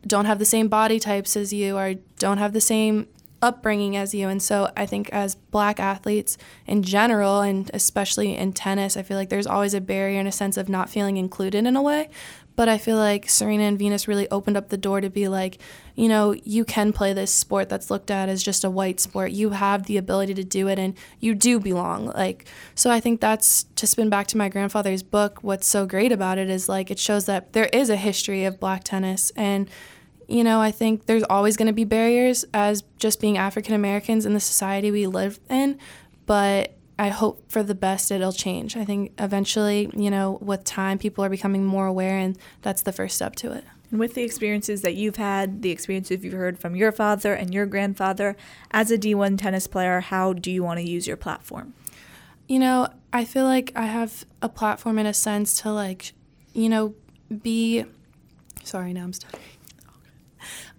don't have the same body types as you or don't have the same upbringing as you. And so I think as black athletes in general, and especially in tennis, I feel like there's always a barrier in a sense of not feeling included in a way. But I feel like Serena and Venus really opened up the door to be like, you know, you can play this sport that's looked at as just a white sport. You have the ability to do it and you do belong. Like, so I think that's to spin back to my grandfather's book. What's so great about it is like it shows that there is a history of black tennis and you know, I think there's always going to be barriers as just being African Americans in the society we live in, but I hope for the best it'll change. I think eventually, you know, with time, people are becoming more aware, and that's the first step to it. And with the experiences that you've had, the experiences you've heard from your father and your grandfather, as a D1 tennis player, how do you want to use your platform? You know, I feel like I have a platform in a sense to, like, you know, be. Sorry, now I'm stuck.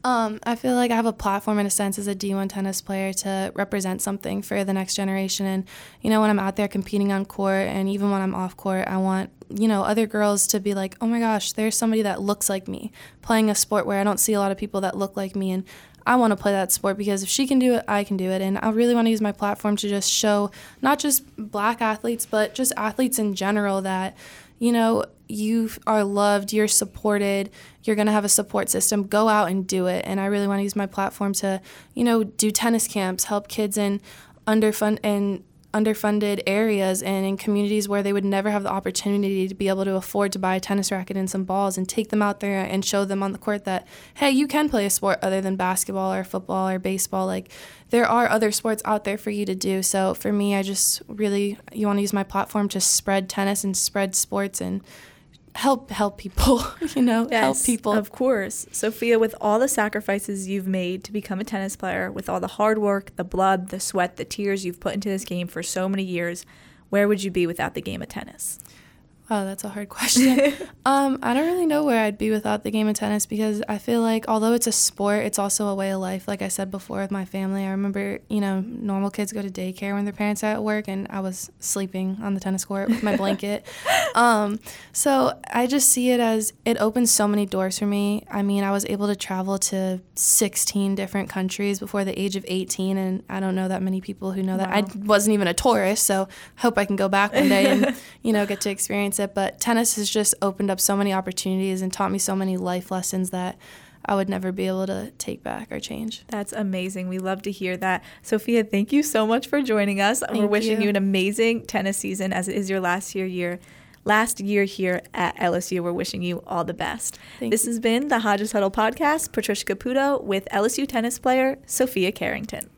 Um, I feel like I have a platform in a sense as a D1 tennis player to represent something for the next generation. And, you know, when I'm out there competing on court and even when I'm off court, I want, you know, other girls to be like, oh my gosh, there's somebody that looks like me playing a sport where I don't see a lot of people that look like me. And I want to play that sport because if she can do it, I can do it. And I really want to use my platform to just show not just black athletes, but just athletes in general that, you know, you are loved, you're supported, you're going to have a support system. Go out and do it. And I really want to use my platform to, you know, do tennis camps, help kids in underfund and underfunded areas and in communities where they would never have the opportunity to be able to afford to buy a tennis racket and some balls and take them out there and show them on the court that hey you can play a sport other than basketball or football or baseball. Like there are other sports out there for you to do. So for me i just really you want to use my platform to spread tennis and spread sports and help help people you know yes, help people. of course. Sophia with all the sacrifices you've made to become a tennis player with all the hard work the blood the sweat the tears you've put into this game for so many years where would you be without the game of tennis Oh, that's a hard question. um, I don't really know where I'd be without the game of tennis because I feel like although it's a sport, it's also a way of life. Like I said before with my family, I remember, you know, normal kids go to daycare when their parents are at work, and I was sleeping on the tennis court with my blanket. um, so I just see it as it opens so many doors for me. I mean, I was able to travel to 16 different countries before the age of 18, and I don't know that many people who know that. I wasn't even a tourist, so I hope I can go back one day and, you know, get to experience it. But tennis has just opened up so many opportunities and taught me so many life lessons that I would never be able to take back or change. That's amazing. We love to hear that. Sophia, thank you so much for joining us. Thank We're wishing you. you an amazing tennis season as it is your last year year last year here at LSU. We're wishing you all the best. Thank this you. has been the Hodges Huddle podcast. Patricia Caputo with LSU tennis player Sophia Carrington.